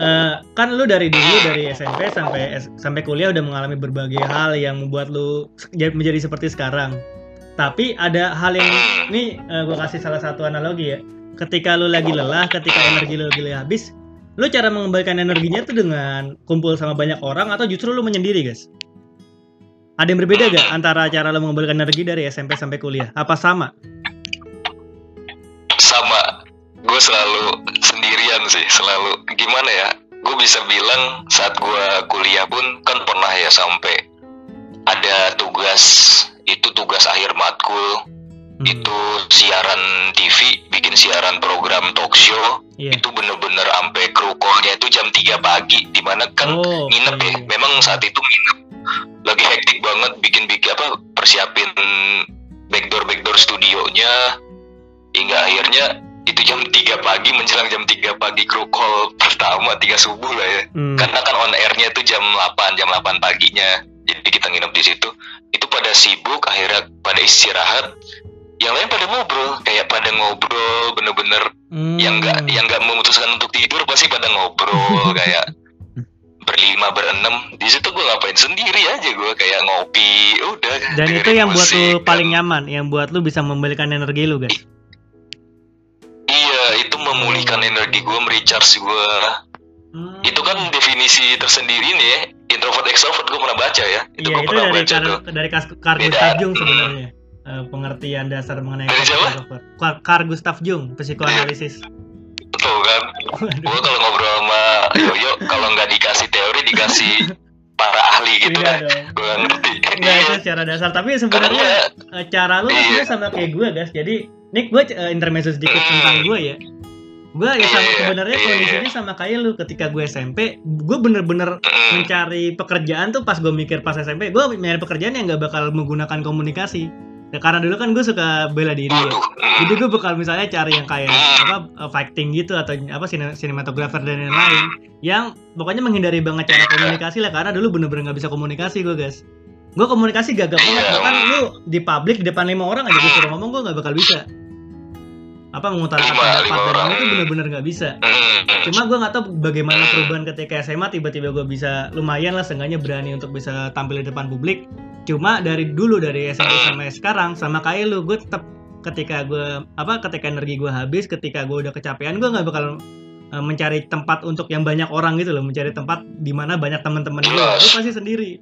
eh, kan lu dari dulu dari SMP sampai sampai kuliah udah mengalami berbagai hal yang membuat lu menjadi seperti sekarang. Tapi ada hal yang ini gue kasih salah satu analogi ya. Ketika lu lagi lelah, ketika energi lu lagi habis, lu cara mengembalikan energinya tuh dengan kumpul sama banyak orang atau justru lu menyendiri guys? Ada yang berbeda gak antara cara lu mengembalikan energi dari SMP sampai kuliah? Apa sama? sama gue selalu sendirian sih selalu. Gimana ya? Gue bisa bilang saat gue kuliah pun kan pernah ya sampai ada tugas itu tugas akhir matkul. Hmm, itu siaran TV bikin siaran program talk show. Iya. itu bener-bener sampai krukolnya itu jam 3 pagi di mana kan Oh, nginep ya. Memang saat itu nginep. Lagi hektik banget bikin bikin apa persiapin backdoor backdoor studionya. Hingga akhirnya itu jam 3 pagi menjelang jam 3 pagi kru call pertama 3 subuh lah ya Hmm. karena kan on airnya itu jam 8 jam 8 paginya jadi kita nginep di situ itu pada sibuk akhirnya pada istirahat yang lain pada ngobrol kayak pada ngobrol bener-bener Hmm. yang enggak yang enggak memutuskan untuk tidur pasti pada ngobrol <laughs> kayak berlima berenam di situ gue ngapain sendiri aja gue kayak ngopi udah Dan itu yang buat lu musik, paling kan. nyaman, yang buat lu bisa membalikan energi lu, guys. Iya itu memulihkan energi gue merecharge gue Hmm. itu kan definisi tersendiri nih ya introvert extrovert gue pernah baca ya itu Iya, gue itu pernah dari baca Kar dari Beda. Gustav Jung Hmm. sebenarnya. Eh, pengertian dasar mengenai Dari siapa? introvert. Carl, Carl Gustav Jung, psikoanalisis. tuh kan gue kalau ngobrol sama Yoyo kalau nggak dikasih teori dikasih para ahli gitu kan dong. gue nggak ngerti Enggak itu secara dasar, tapi sebenarnya karena eh, cara lu Iya. sama kayak gue, guys. Jadi, Nick gue eh, intermezzo sedikit tentang gue ya. Gue ya sama Iya, sebenarnya iya, kondisinya sama kayak lu ketika gue SMP, gue bener-bener mencari pekerjaan tuh pas gue mikir pas SMP gue nyari pekerjaan yang nggak bakal menggunakan komunikasi. Ya, karena dulu kan gue suka bela diri ya. jadi gue bakal misalnya cari yang kayak apa uh, fighting gitu atau apa sine- sinematografer dan lain-lain yang pokoknya menghindari banget cara komunikasi lah karena dulu bener-bener nggak bisa komunikasi gue guys. Gue komunikasi gagap banget. Iya. bahkan lu di publik di depan lima orang aja gue suruh ngomong gue nggak bakal bisa apa mengutarakan pendapat dan itu bener-bener nggak bisa. Mm, cuma gue nggak tahu bagaimana perubahan ketika SMA tiba-tiba gue bisa lumayan lah seenggaknya berani untuk bisa tampil di depan publik. Cuma dari dulu dari SMP sampai sekarang sama kayak lu gue tetap ketika gue apa ketika energi gue habis ketika gue udah kecapean gue nggak bakal eh, mencari tempat untuk yang banyak orang gitu loh mencari tempat di mana banyak teman-teman gue gue pasti sendiri.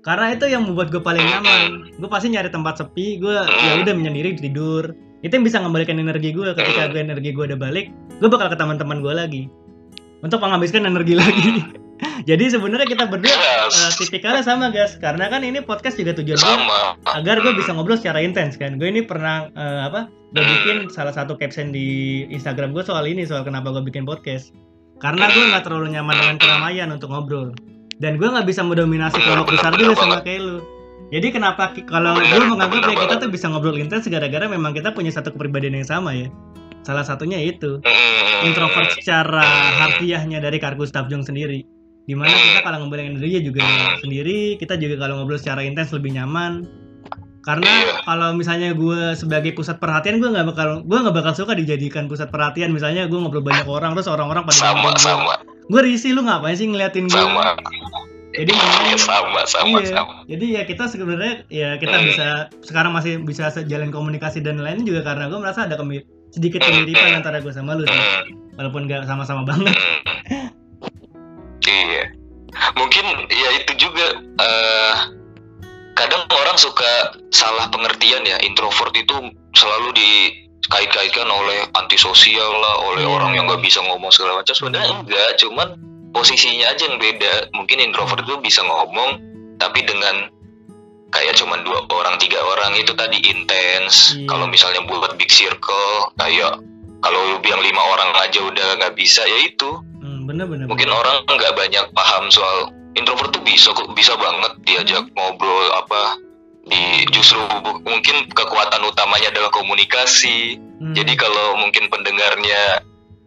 Karena itu yang membuat gue paling nyaman. Gue pasti nyari tempat sepi gue ya udah menyendiri tidur itu yang bisa ngembalikan energi gue ketika gue energi gue udah balik gue bakal ke teman-teman gue lagi. Untuk menghabiskan energi lagi. <laughs> Jadi sebenarnya kita berdua Jelas. eh, tipikalnya sama guys. Karena kan ini podcast juga tujuan gue agar gue bisa ngobrol secara intens kan. Gue ini pernah eh, apa gue bikin salah satu caption di Instagram gue soal ini soal kenapa gue bikin podcast. Karena gue nggak terlalu nyaman dengan keramaian untuk ngobrol. Dan gue nggak bisa mendominasi kelompok bener, besar juga sama kayak lu jadi kenapa kalau Bener, gue menganggap ya kita tuh bisa ngobrol intens gara-gara memang kita punya satu kepribadian yang sama ya. Salah satunya itu. Introvert secara harfiahnya dari Carl Gustav Jung sendiri. Di mana kita kalau ngobrol dengan dirinya juga sendiri kita juga kalau ngobrol secara intens lebih nyaman. Karena Iya. kalau misalnya gue sebagai pusat perhatian gue nggak bakal gue nggak bakal suka dijadikan pusat perhatian. Misalnya gue ngobrol banyak orang terus orang-orang pada sama sama. gue gue risih lu ngapain sih ngeliatin gue sama jadi <laughs> Iya, sama sama iya sama jadi ya kita sebenarnya ya kita Hmm. bisa sekarang masih bisa jalin komunikasi dan lain juga karena gue merasa ada kemi- sedikit Hmm, kemiripan hmm. antara gue sama lu sih Hmm. walaupun gak sama-sama banget Hmm. Iya. Mungkin ya itu juga eh kadang orang suka salah pengertian ya introvert itu selalu dikait-kaitkan oleh antisosial lah, oleh Iya. orang yang nggak bisa ngomong segala macam. Sebenarnya enggak, cuman posisinya aja yang beda. Mungkin introvert itu bisa ngomong tapi dengan kayak cuman dua orang tiga orang itu tadi intens. Iya. Kalau misalnya buat big circle kayak kalau bilang lima orang aja udah nggak bisa ya itu hmm, bener-bener mungkin orang nggak banyak paham soal introvert tuh bisa kok bisa banget diajak ngobrol apa di justru mungkin kekuatan utamanya adalah komunikasi Hmm. jadi kalau mungkin pendengarnya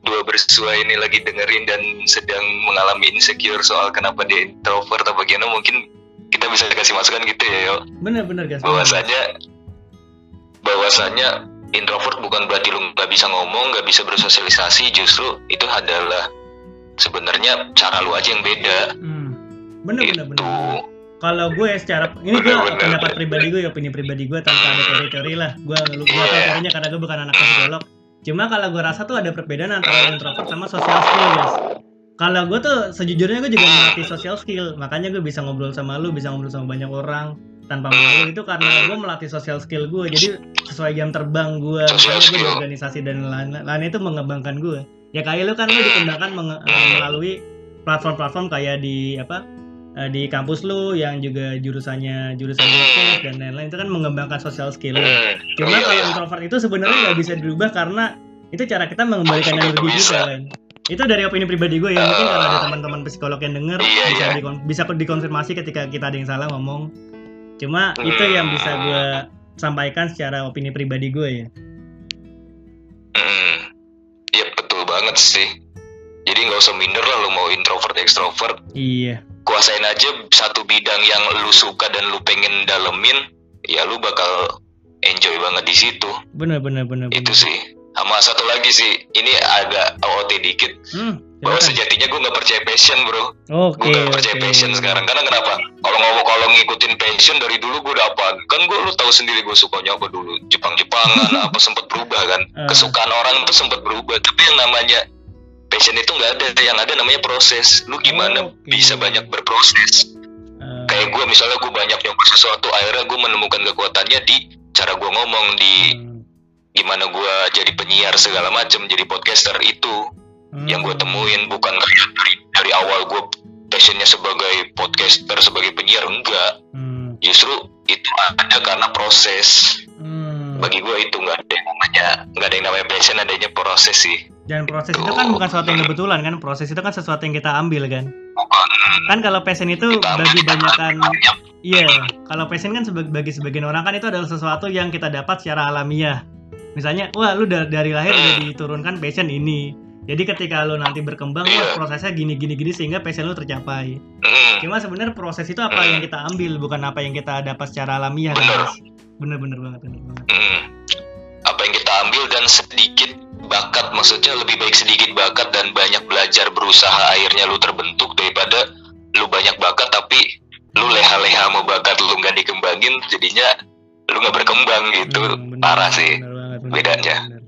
dua bersua ini lagi dengerin dan sedang mengalami insecure soal kenapa dia introvert atau bagaimana mungkin kita bisa kasih masukan gitu ya yo. Bener-bener guys. Bahwasanya bahwasanya introvert bukan berarti lu nggak bisa ngomong nggak bisa bersosialisasi justru itu adalah sebenarnya cara lu aja yang beda. Hmm. bener-bener itu bener. Kalau gue secara ini gue pendapat pribadi gue opini pribadi gue tanpa ada teori-teori lah. Gue lu tahu Iya. teorinya karena gue bukan anak psikolog cuma kalau gue rasa tuh ada perbedaan antara introvert sama social skill guys. Kalau gue tuh sejujurnya gue juga melatih social skill. Makanya gue bisa ngobrol sama lu bisa ngobrol sama banyak orang tanpa malu. Itu karena gue melatih social skill gue jadi sesuai jam terbang gue misalnya gue di organisasi dan lain-lain itu mengembangkan gue ya kayak lu kan lu dikembangkan eh, melalui platform-platform kayak di apa eh, di kampus lu yang juga jurusannya jurusan bisnis dan lain-lain itu kan mengembangkan social skill lu. Hmm, Cuma iya, kalau introvert itu sebenarnya nggak bisa dirubah karena itu cara kita mengembalikan energi kita kan. Itu dari opini pribadi gue ya. Mungkin kalau ada teman-teman psikolog yang denger Iya, bisa iya. dikon- bisa dikonfirmasi ketika kita ada yang salah ngomong. Cuma Hmm. itu yang bisa gue sampaikan secara opini pribadi gue ya. hmm. Iya betul banget sih jadi nggak usah minder lah lu mau introvert extrovert Iya. Kuasain aja satu bidang yang lu suka dan lu pengen dalemin ya lu bakal enjoy banget di situ Bener bener bener. itu bener. sih sama satu lagi sih ini agak OOT dikit Hmm, bahwa sejatinya gue nggak percaya passion bro Oke. gue gak percaya oke. passion sekarang karena kenapa kalau ngomong kalau ngikutin passion dari dulu gue udah apa kan gue lu tahu sendiri gue sukanya apa dulu Jepang Jepangan <laughs> apa sempat berubah kan Ah. kesukaan orang itu sempat berubah tapi yang namanya passion itu nggak ada yang ada namanya proses. Lu gimana Oke. bisa banyak berproses? Eh, kayak gue misalnya gue banyak nyoba sesuatu akhirnya gue menemukan kekuatannya di cara gue ngomong di hmm, gimana gue jadi penyiar segala macam jadi podcaster itu hmm. yang gue temuin. Bukan kayak dari dari awal gue passionnya sebagai podcaster sebagai penyiar enggak. Hmm, justru itu ada karena proses. Hmm. bagi gue itu nggak ada yang namanya nggak ada yang namanya passion adanya proses sih Dan proses itu kan bukan sesuatu yang kebetulan kan, proses itu kan sesuatu yang kita ambil kan. Kan kalau passion itu bagi banyakan banyak Iya, kalau passion kan bagi sebagian orang kan itu adalah sesuatu yang kita dapat secara alamiah. Misalnya, wah lu da- dari lahir udah diturunkan passion ini. Jadi ketika lu nanti berkembang, wah Iya. prosesnya gini gini gini sehingga passion lu tercapai. Cuma sebenarnya proses itu apa yang kita ambil, bukan apa yang kita dapat secara alamiah kan. Bener. Bener banget, bener banget. apa yang kita ambil dan sedikit bakat maksudnya lebih baik sedikit bakat dan banyak belajar berusaha akhirnya lu terbentuk daripada lu banyak bakat tapi lu leha-leha mau bakat lu nggak dikembangin jadinya lu nggak berkembang gitu Hmm, bener, parah sih bener banget, bener, bedanya. bener.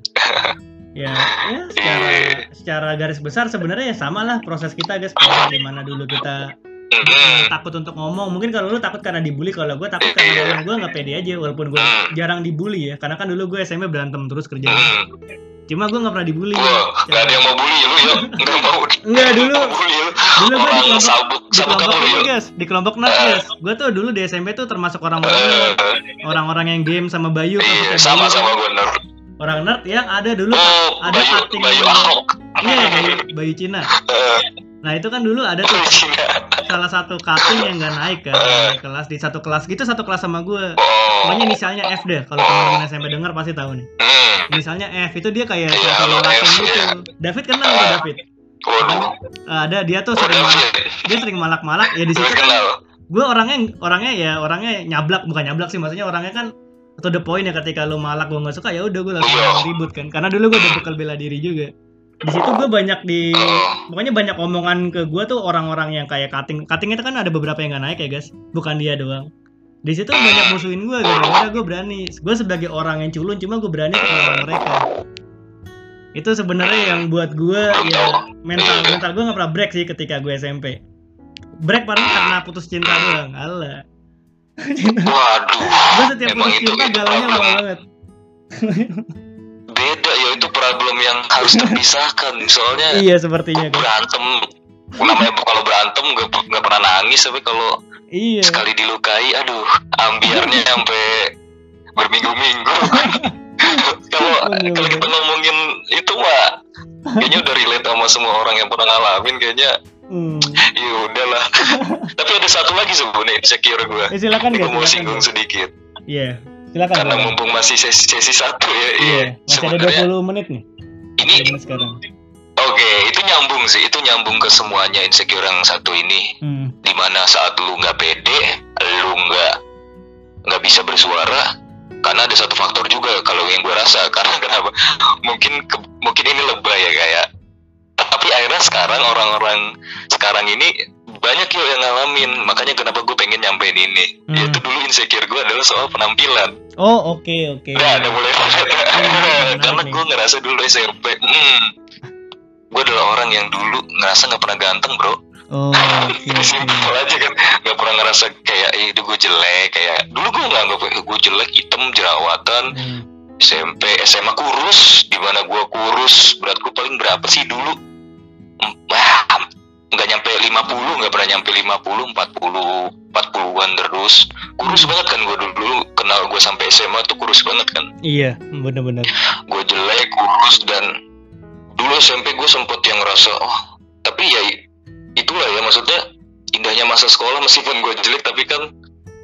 ya, ya <laughs> secara Iya. secara garis besar sebenarnya ya sama lah proses kita guys. Proses <laughs> di mana dulu kita Mm-mm. takut untuk ngomong mungkin kalau lu takut karena dibully kalau gue takut karena Iya. ngomong gue nggak pede aja walaupun gue Hmm. jarang dibully ya karena kan dulu gue SMP berantem terus kerja Mm. Cuma gue nggak pernah dibully. Wah, nggak ada yang mau bully lu ya <laughs> nggak mau Enggak, dulu- mau <laughs> bully lu. dulu gue di kelompok sabuk di kelompok lu guys. Di kelompok nerd guys. Gue tuh dulu di SMP tuh termasuk orang-orang. Eh, orang-orang yang game sama Bayu iya kayak sama Bayu. sama gue nerd. Orang nerd yang ada dulu oh ada Bayu cutting Bayu. Ahok. Iya Bayu, Bayu Cina. Eh, nah itu kan dulu ada tuh salah satu cutting yang gak naik kan Eh. naik kelas di satu kelas gitu satu kelas sama gue pokoknya inisialnya F deh kalau teman-teman SMP denger pasti tahu nih. Hmm. misalnya F itu dia kayak Iya, halo, lelakin F, gitu. Iya. David kenal nggak David? Eh, ada dia tuh sering malak, dia sering malak-malak ya di situ. Kan gue orangnya orangnya ya orangnya nyablak bukan nyablak sih maksudnya orangnya kan atau the point ya ketika lu malak gue nggak suka ya udah gue langsung Iya. ribut kan. Karena dulu gue udah bekal bela diri juga di situ gue banyak di Oh. pokoknya banyak omongan ke gue tuh orang-orang yang kayak cutting. Cutting itu kan ada beberapa yang nggak naik ya guys. Bukan dia doang. Di situ banyak musuhin gue gara-gara gue berani. Gue sebagai orang yang culun cuma gue berani melawan mereka. Itu sebenarnya yang buat gue ya mental mental gue nggak pernah break sih ketika gue SMP break paling karena putus cinta doang. Allah Waduh, gue setiap putus cinta itu galaunya lama banget <laughs> beda ya itu problem yang harus <laughs> terpisahkan. Soalnya iya sepertinya kan berantem, namanya kalau berantem gak, nggak pernah nangis, tapi kalau iya sekali dilukai, aduh, ambiarnya <laughs> sampai berminggu-minggu. <laughs> kalau kalau kita ngomongin itu mah, kayaknya udah relate sama semua orang yang pernah ngalamin. Kayaknya, hmm. ya udahlah. tapi ada satu lagi sebenarnya insecure gue. eh, silakan Gue mau silakan singgung sedikit. iya silakan Karena silakan. mumpung masih sesi, sesi satu ya. iya masih ada Sebenarnya 20 menit nih ini Ini sekarang Oke, itu nyambung sih. Itu nyambung ke semuanya insecure yang satu ini. hmm. Di mana saat lu nggak pede, lu nggak nggak bisa bersuara. Karena ada satu faktor juga kalau yang gue rasa. <laughs> Karena kenapa? Mungkin ke- mungkin ini lebay ya kayak. Tapi akhirnya sekarang orang-orang sekarang ini banyak yuk yang ngalamin. Makanya kenapa gue pengen nyampein ini. Hmm. Yaitu dulu insecure gue adalah soal penampilan. oh oke oke Udah, ada mulai menarik Karena nih. gue ngerasa dulu SMP, hmm, gue adalah orang yang dulu ngerasa nggak pernah ganteng bro. oh <laughs> oke Simpel aja kan, nggak pernah ngerasa kayak, itu gue jelek, kayak dulu gue nggak eh, gue jelek, hitam, jerawatan, Hmm. SMP, SMA kurus, di mana gue kurus, berat gue paling berapa sih dulu? Hmm, nggak nyampe 50, nggak pernah nyampe 50, 40, 40-an terus. Kurus banget kan gue dulu, dulu kenal gue sampai SMA tuh kurus banget kan. Iya benar-benar gue jelek kurus dan dulu SMP gue sempet yang ngerasa oh tapi ya itulah ya maksudnya indahnya masa sekolah meskipun gue jelek tapi kan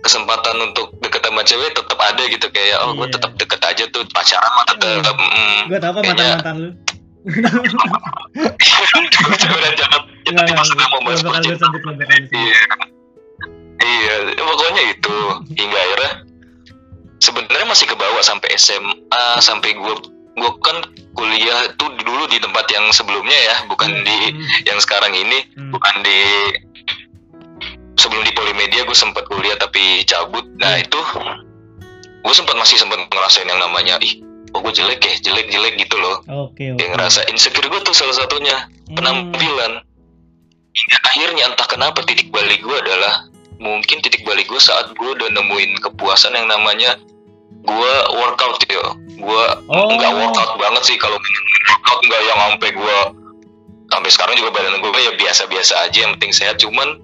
kesempatan untuk deket sama cewek tetap ada gitu kayak oh gue Iya. tetap deket aja tuh pacaran mah tetap mm, gue tau Kayaknya- mantan mantan lu jangan ya, maksudnya mau bahas percintaan iya. Iya pokoknya itu. Hingga akhirnya sebenarnya masih kebawa sampai SMA sampai gue gue kan kuliah tuh dulu di tempat yang sebelumnya ya bukan di Hmm, yang sekarang ini. Hmm. bukan di sebelum di Polimedia gue sempat kuliah tapi cabut. Nah Hmm. itu gue sempat masih sempat ngerasain yang namanya ih kok gue jelek ya jelek jelek gitu loh oke oke kayak ngerasa insecure gue tuh salah satunya Hmm. penampilan hingga akhirnya entah kenapa titik balik gue adalah mungkin titik balik gue saat gue udah nemuin kepuasan yang namanya gue workout ya gue Oh. nggak workout banget sih kalau workout nggak yang sampai gue sampai sekarang juga badan gue ya biasa-biasa aja yang penting sehat cuman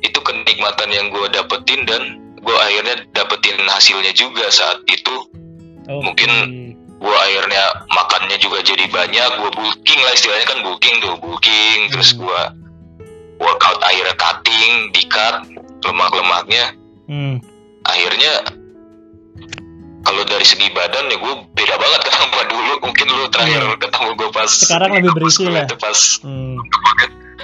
itu kenikmatan yang gue dapetin dan gue akhirnya dapetin hasilnya juga saat itu Oke. mungkin gue akhirnya makannya juga jadi banyak gue booking lah istilahnya kan booking tuh booking terus Hmm. gue workout akhirnya cutting di cut lemak-lemaknya Hmm. akhirnya kalau dari segi badan ya gue beda banget <laughs> kan sama dulu mungkin lu terakhir Iya. ketemu gue pas Sekarang lebih berisi lah. itu pas Hmm. <laughs>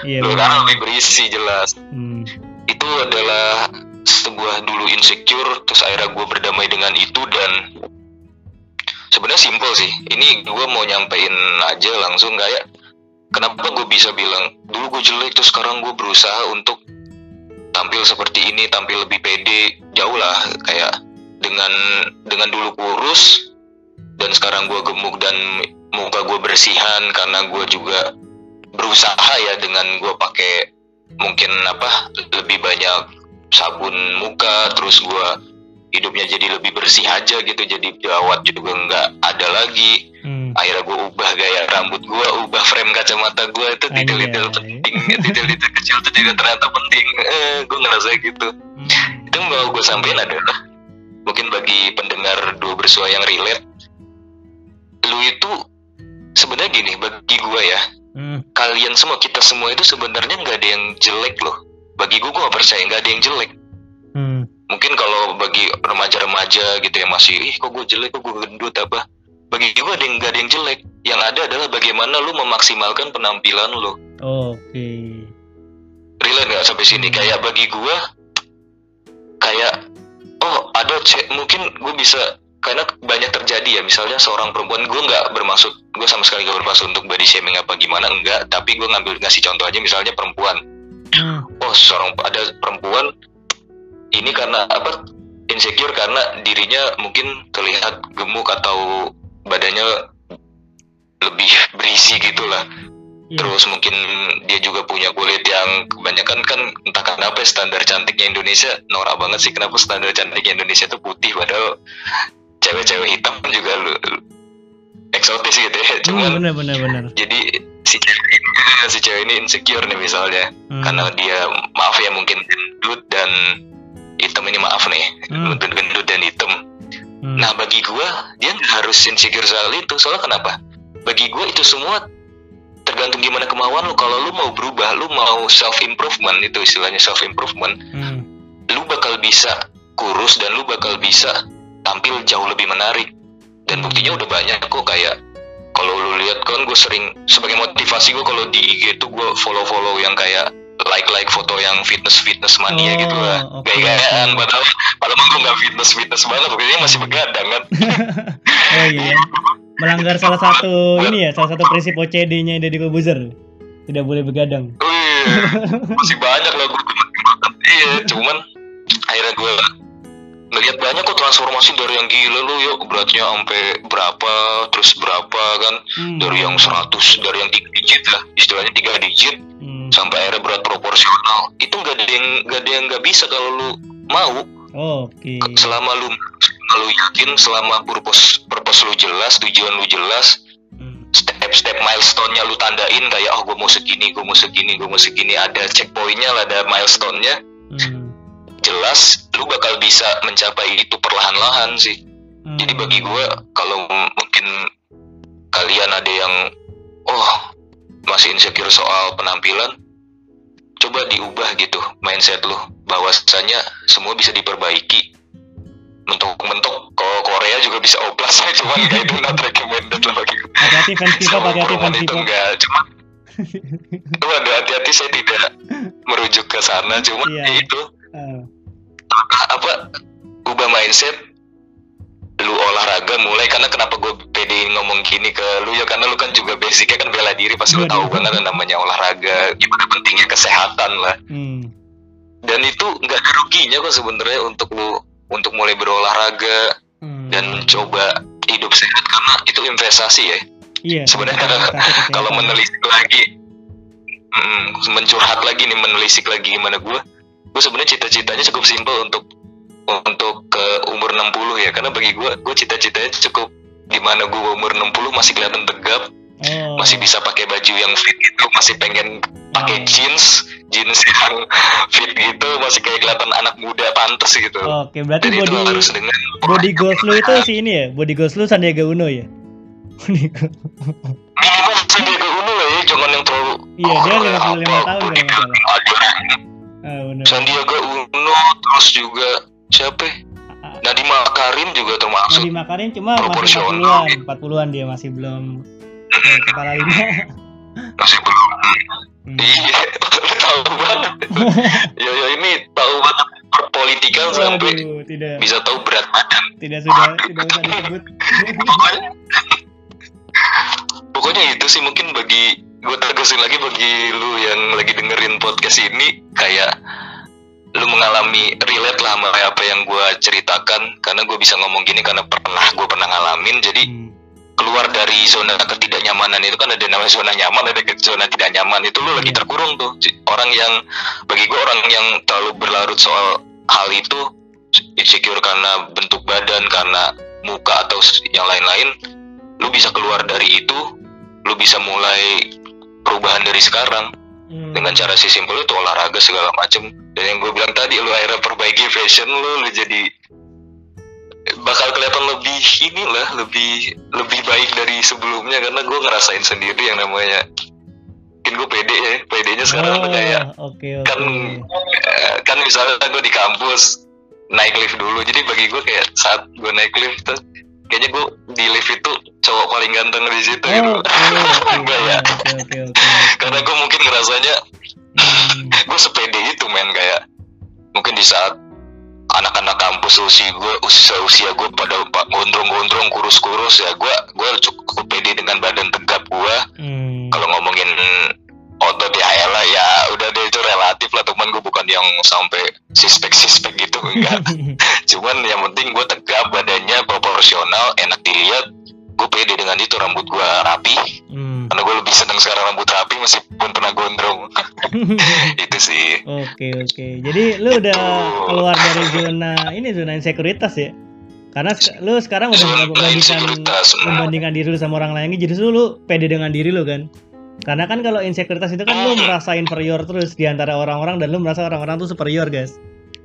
Iya lu sekarang lebih berisi jelas Hmm. itu adalah sebuah dulu insecure terus akhirnya gue berdamai dengan itu dan sebenarnya simple sih. Ini gue mau nyampein aja langsung kayak kenapa gue bisa bilang dulu gue jelek terus sekarang gue berusaha untuk tampil seperti ini tampil lebih pede. Jauh lah kayak dengan dengan dulu kurus dan sekarang gue gemuk dan muka gue bersihan karena gue juga berusaha ya dengan gue pakai mungkin apa lebih banyak sabun muka terus gua hidupnya jadi lebih bersih aja gitu jadi jerawat juga nggak ada lagi Hmm. akhirnya gua ubah gaya rambut gua ubah frame kacamata gua itu detail-detail penting detail-detail kecil itu juga ternyata penting eh, gua ngerasa gitu Hmm. itu yang mau gue sampaikan adalah mungkin bagi pendengar dua bersua yang relate lu itu sebenarnya gini bagi gua ya Hmm. kalian semua kita semua itu sebenarnya nggak ada yang jelek loh bagi gue gue percaya nggak ada yang jelek Hmm. Mungkin kalau bagi remaja-remaja gitu yang masih ih kok gue jelek kok gue gendut apa? Bagi gue ada yang nggak ada yang jelek. Yang ada adalah bagaimana lu memaksimalkan penampilan lu. Oke. relate nggak sampai sini? Kayak bagi gue kayak oh ada cek mungkin gue bisa karena banyak terjadi ya. Misalnya seorang perempuan gue nggak bermaksud gue sama sekali gak bermaksud untuk body shaming apa gimana enggak tapi gue ngambil ngasih contoh aja misalnya perempuan. Hmm. oh seorang ada perempuan ini karena apa insecure karena dirinya mungkin terlihat gemuk atau badannya lebih <laughs> berisi gitulah Iya. terus mungkin dia juga punya kulit yang kebanyakan kan entah kenapa standar cantiknya Indonesia norak banget sih kenapa standar cantiknya Indonesia itu putih padahal cewek-cewek hitam juga lu, lu- eksotis gitu ya Hmm, cuman bener bener bener. jadi si cewek ini si cewek ini insecure nih misalnya Hmm. karena dia maaf ya mungkin gendut dan hitam ini maaf nih. Hmm. gendut dan hitam. Hmm. nah bagi gua dia harus insecure soal itu. Soalnya kenapa? Bagi gua itu semua tergantung gimana kemauan lu. Kalau lu mau berubah lu mau self improvement itu istilahnya self improvement Hmm. lu bakal bisa kurus dan lu bakal bisa tampil jauh lebih menarik. Dan buktinya udah banyak kok kayak kalau lu lihat kan gue sering sebagai motivasi gue kalau di IG tuh gue follow follow yang kayak like like foto yang fitness fitness mania Oh, gitu lah oke, gaya-gayaan oke. padahal padahal gue nggak fitness fitness banget pokoknya masih begadang kan <laughs> Oh iya. Melanggar salah satu ini ya, salah satu prinsip OCD-nya Deddy Kobuzer. Tidak boleh begadang. Wih, masih banyak lah gue iya cuman akhirnya gue ngelihat banyak kok transformasi dari yang gila lu yuk beratnya sampai berapa terus berapa kan Hmm. dari yang 100 dari yang tiga digit lah istilahnya tiga digit Hmm. sampai akhirnya berat proporsional itu nggak ada yang nggak ada yang nggak bisa kalau lu mau Oke. selama lu selama lu yakin selama purpose purpose lu jelas tujuan lu jelas Hmm. step-step milestone-nya lu tandain kayak oh gue mau segini gue mau segini gue mau segini ada checkpoint-nya lah ada milestone-nya Hmm. Jelas lu bakal bisa mencapai itu perlahan-lahan sih Hmm. jadi bagi gue kalau mungkin kalian ada yang oh masih insecure soal penampilan coba diubah gitu mindset lu bahwasanya semua bisa diperbaiki mentok-mentok kalau Korea juga bisa oplas ya <laughs> cuman kayak itu not recommended lah bagi gue Hati-hati fans K-pop, hati-hati fans itu enggak <laughs> hati-hati saya tidak merujuk ke sana cuma Iya. ya itu. Apa ubah mindset lu olahraga mulai karena kenapa gue pede ngomong gini ke lu ya karena lu kan juga basicnya kan bela diri pasti lu tahu banget namanya olahraga gimana pentingnya kesehatan lah Hmm. dan itu nggak ada ruginya kok sebenarnya untuk lu untuk mulai berolahraga Hmm. dan mencoba hidup sehat karena itu investasi ya iya, sebenarnya kesehatan. <laughs> kalau menelisik lagi mm, mencurhat lagi nih menelisik lagi gimana gue gue sebenarnya cita-citanya cukup simpel untuk untuk ke umur 60 ya karena bagi gue gue cita-citanya cukup di mana gue umur 60 masih kelihatan tegap oh. masih bisa pakai baju yang fit gitu masih pengen pakai Oh. jeans jeans yang <laughs> fit gitu masih kayak kelihatan anak muda pantas gitu Oke, berarti dan itu body harus dengan body goals lu itu si ini ya? Body goals lu Sandiaga Uno ya? Body minimal Sandiaga Uno lah ya jangan yang terlalu Iya, dia oh, 55 apa, tahun. Ah, bener. Sandiaga Uno terus juga siapa? Nadiem Makarim juga termasuk Nadiem Makarim cuma masih Proporsional. 40-an, 40-an dia masih belum kepala lima. masih belum Hmm. iya tahu banget <laughs> ya ya ini tahu banget perpolitikan sampai Waduh, tidak bisa tahu berat badan tidak sudah tidak usah disebut. pokoknya pokoknya itu sih mungkin bagi gue tegasin lagi bagi lu yang lagi dengerin podcast ini kayak lu mengalami relate lah sama apa yang gue ceritakan karena gue bisa ngomong gini karena pernah gue pernah ngalamin jadi Hmm. keluar dari zona ketidaknyamanan itu kan ada namanya zona nyaman ada zona tidak nyaman itu lu lagi Iya. terkurung tuh orang yang bagi gue orang yang terlalu berlarut soal hal itu insecure karena bentuk badan karena muka atau yang lain-lain lu bisa keluar dari itu lu bisa mulai perubahan dari sekarang Hmm. dengan cara si simpel itu olahraga segala macem dan yang gue bilang tadi lu akhirnya perbaiki fashion lu lu jadi bakal kelihatan lebih inilah lebih lebih baik dari sebelumnya karena gue ngerasain sendiri yang namanya mungkin gue pede ya pedenya sekarang tuh kayak Oh, oke oke. kan eh, kan misalnya gue di kampus naik lift dulu jadi bagi gue kayak saat gue naik lift tuh kayaknya gue di lift itu cowok paling ganteng di situ Oh, gitu <laughs> oke oke Enggak ya. oke oke oke. karena gue mungkin ngerasanya Hmm. gue sepede itu men kayak mungkin di saat anak-anak kampus usia gue usia usia gue pada gondrong-gondrong kurus-kurus ya gue gue cukup pede dengan badan tegap gue Hmm. kalau ngomongin otot ya elah ya udah deh itu relatif lah teman gue bukan yang sampai sispek sispek gitu enggak <laughs> cuman yang penting gue tegap badannya proporsional enak dilihat gue pede dengan itu rambut gue rapi Hmm. karena gue lebih seneng sekarang rambut rapi meskipun pernah gondrong <laughs> itu sih Oke oke. Jadi lu udah keluar dari zona ini zona insekuritas ya? Karena lu sekarang udah membandingkan benar. membandingkan diri lu sama orang lain, jadi lu pede dengan diri lu kan? Karena kan kalau insekuritas itu kan lu Hmm. merasa inferior terus di antara orang-orang dan lu merasa orang-orang tuh superior guys.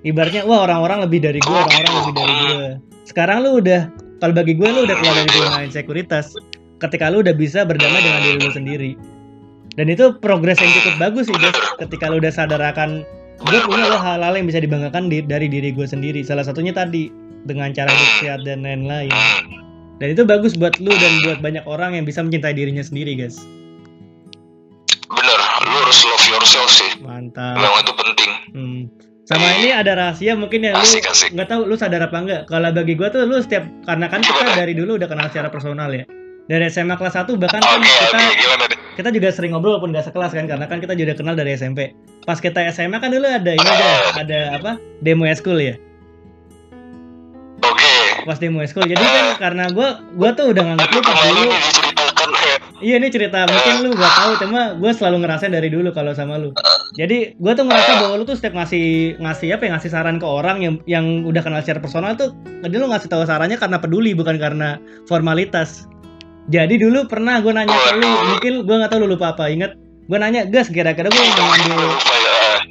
Ibaratnya wah orang-orang lebih dari gue, orang-orang gitu. lebih dari gue. Sekarang lu udah kalau bagi gue lu udah keluar dari zona insekuritas. Ketika lu udah bisa berdamai dengan diri lu sendiri. Dan itu progres yang cukup bagus sih guys. Ketika lu udah sadar akan gue punya loh hal-hal yang bisa dibanggakan di- dari diri gue sendiri. Salah satunya tadi dengan cara hidup sehat dan lain-lain. Dan itu bagus buat lu dan buat banyak orang yang bisa mencintai dirinya sendiri guys. bener lu harus love yourself sih Mantap. memang itu penting Hmm. Sama ini ada rahasia mungkin ya lu asik nggak tahu lu sadar apa enggak. Kalau bagi gua tuh lu setiap karena kan kita dari dulu udah kenal secara personal ya. Dari SMA kelas 1 bahkan kan kita kita juga sering ngobrol walaupun nggak sekelas kan karena kan kita juga kenal dari SMP. Pas kita SMA kan dulu ada ini ada ada apa? Demo school ya. oke Pas demo school. Jadi kan karena gua gua tuh udah nganggap lu pas dulu Iya ini cerita mungkin lu gak tahu cuma gue selalu ngerasain dari dulu kalau sama lu. Jadi gue tuh ngerasa bahwa lu tuh setiap ngasih ngasih apa ya ngasih saran ke orang yang yang udah kenal secara personal tuh jadi lu ngasih tahu sarannya karena peduli bukan karena formalitas. Jadi dulu pernah gue nanya ke lu mungkin gue nggak tahu lu lupa apa inget gue nanya gas kira-kira gue mau ngambil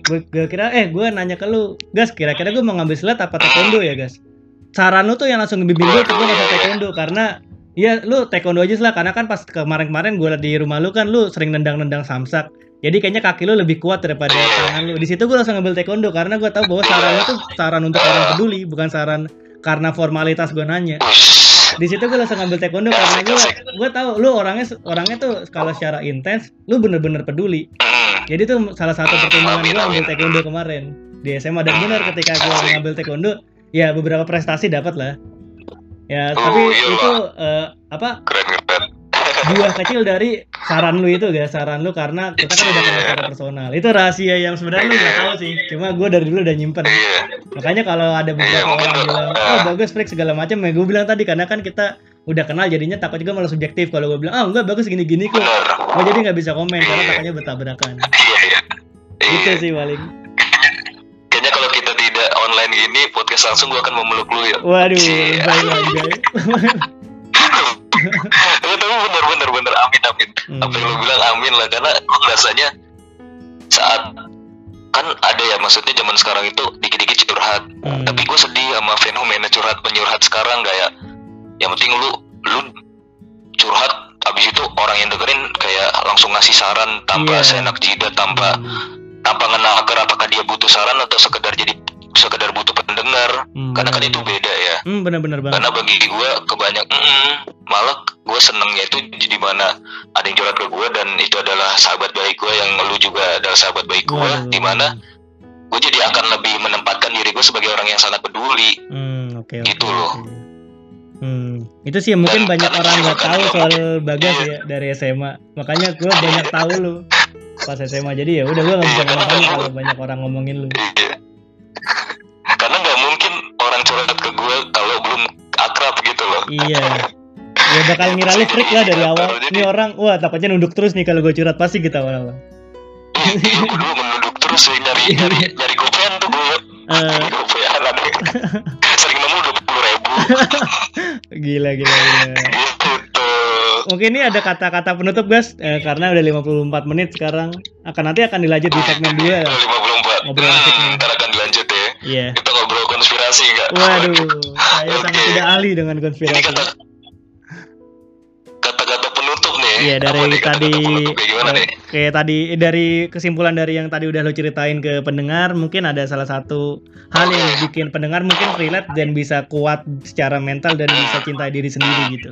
gue, kira eh gue nanya ke lu gas kira-kira gue mau ngambil silat apa taekwondo ya gas saran lu tuh yang langsung ngebimbing gue tuh gue masuk taekwondo karena ya lu taekwondo aja lah karena kan pas kemarin-kemarin gue di rumah lu kan lu sering nendang-nendang samsak jadi kayaknya kaki lu lebih kuat daripada tangan lu. Di situ gue langsung ngambil taekwondo karena gue tahu bahwa saran tuh saran untuk orang peduli bukan saran karena formalitas gue nanya. Di situ gue langsung ngambil taekwondo karena gue gue tahu lu orangnya orangnya tuh kalau secara intens lu bener-bener peduli. Jadi tuh salah satu pertimbangan gue ambil taekwondo kemarin. Di SMA dan benar ketika gue ngambil taekwondo ya beberapa prestasi dapat lah ya Oh, tapi iya itu eh, apa buah kecil dari saran lu itu guys. Saran lu karena kita kan udah kenal secara personal. Itu rahasia yang sebenarnya lu nggak tahu sih. Cuma gue dari dulu udah nyimpen. Iya. Makanya kalau ada beberapa Iya, mungkin orang bilang oh bagus Frik segala macam ya gue bilang tadi karena kan kita udah kenal jadinya takut juga malah subjektif kalau gue bilang ah enggak bagus gini gini kok gue jadi nggak bisa komen karena takutnya bertabrakan. Iya iya. Itu iya sih paling. Kayaknya kalau kita tidak online gini podcast langsung gua akan memeluk lu ya. Waduh, Cie. baik <laughs> Ya, tapi bener bener bener amin amin Hmm. apa yang lu bilang amin lah karena gue ngerasanya saat kan ada ya maksudnya zaman sekarang itu dikit-dikit curhat Hmm. tapi gue sedih sama fenomena curhat penyurhat sekarang kayak yang penting lu lu curhat abis itu orang yang dengerin kayak langsung ngasih saran tanpa Iya. seenak jidat tanpa tanpa ngenakar apakah dia butuh saran atau sekedar jadi sekedar butuh pendengar Hmm, karena kan benar. itu beda ya Hmm, benar-benar banget. karena bagi gue kebanyak mm, malah gue senengnya itu di mana ada yang curhat ke gue dan itu adalah sahabat baik gue yang lu juga adalah sahabat baik gue Waduh. di mana gue jadi akan lebih menempatkan diri gue sebagai orang yang sangat peduli Hmm, oke oke. Gitu loh. oke. Hmm, itu sih mungkin Dan banyak orang nggak kan tahu soal Bagas iya. ya dari SMA. Makanya gue banyak tahu lu <laughs> pas SMA. Jadi ya udah gue nggak bisa Iya, kan kalau banyak orang ngomongin lu. Iya. karena nggak mungkin orang curhat ke gue kalau belum akrab gitu loh Iya. Ya bakal ngira lu freak lah dari awal. Ini orang, wah takutnya nunduk terus nih kalau gue curhat pasti gitu awal-awal. Iya, gue dulu menunduk terus sih nyari nyari nyari gopean tuh gue Eh, nyari gopean ada <laughs> sering nemu dua puluh ribu gila gila gila. gitu Mungkin ini ada kata-kata penutup guys eh, karena udah 54 menit sekarang. Akan nanti akan dilanjut di segmen 2 lah. 54 Ngobrol hmm, ntar akan ya Iya. kita ngobrol konspirasi enggak Waduh, saya Oke. sangat tidak ahli dengan ini konspirasi. kata kata-kata penutup nih Iya dari nih tadi kayak gimana nih kayak tadi dari kesimpulan dari yang tadi udah lo ceritain ke pendengar mungkin ada salah satu hal yang bikin pendengar mungkin relate dan bisa kuat secara mental dan bisa cintai diri sendiri gitu.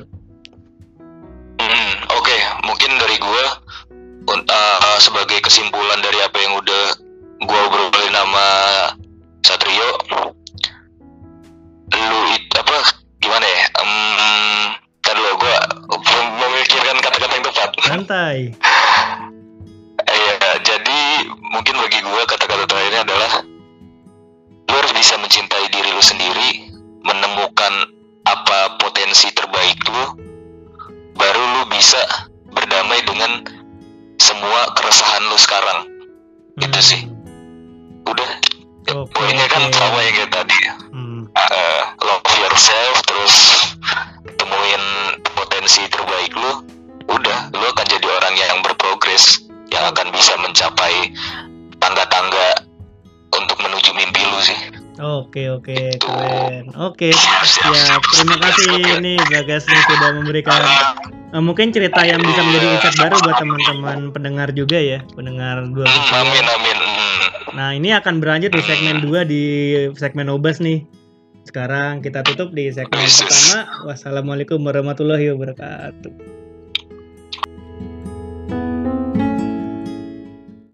Hmm, oke mungkin dari gue uh, sebagai kesimpulan dari apa yang udah gue obrolin sama Rio, lu itu apa gimana ya um, ntar dulu gue memikirkan kata-kata yang tepat. Santai. <laughs> Iya jadi mungkin bagi gue kata-kata terakhirnya adalah lu harus bisa mencintai diri lu sendiri menemukan apa potensi terbaik lu baru lu bisa berdamai dengan semua keresahan lu sekarang. Hmm. itu sih. Udah. Oke, poinnya kan sama yang kayak tadi. Hmm. Uh, love yourself, terus temuin potensi terbaik lu, udah, lu akan jadi orang yang berprogres, yang akan bisa mencapai tangga-tangga untuk menuju mimpi lu sih. Oke oke keren. Oke Siap, siap, siap. siap. Terima kasih nih Bagas nih sudah memberikan eh, mungkin cerita yang bisa menjadi insight baru buat teman-teman pendengar juga ya, pendengar dua Hmm, bersua. amin, amin. Hmm. Nah ini akan berlanjut di segmen 2 di segmen Obas nih. Sekarang kita tutup di segmen pertama. Wassalamualaikum warahmatullahi wabarakatuh.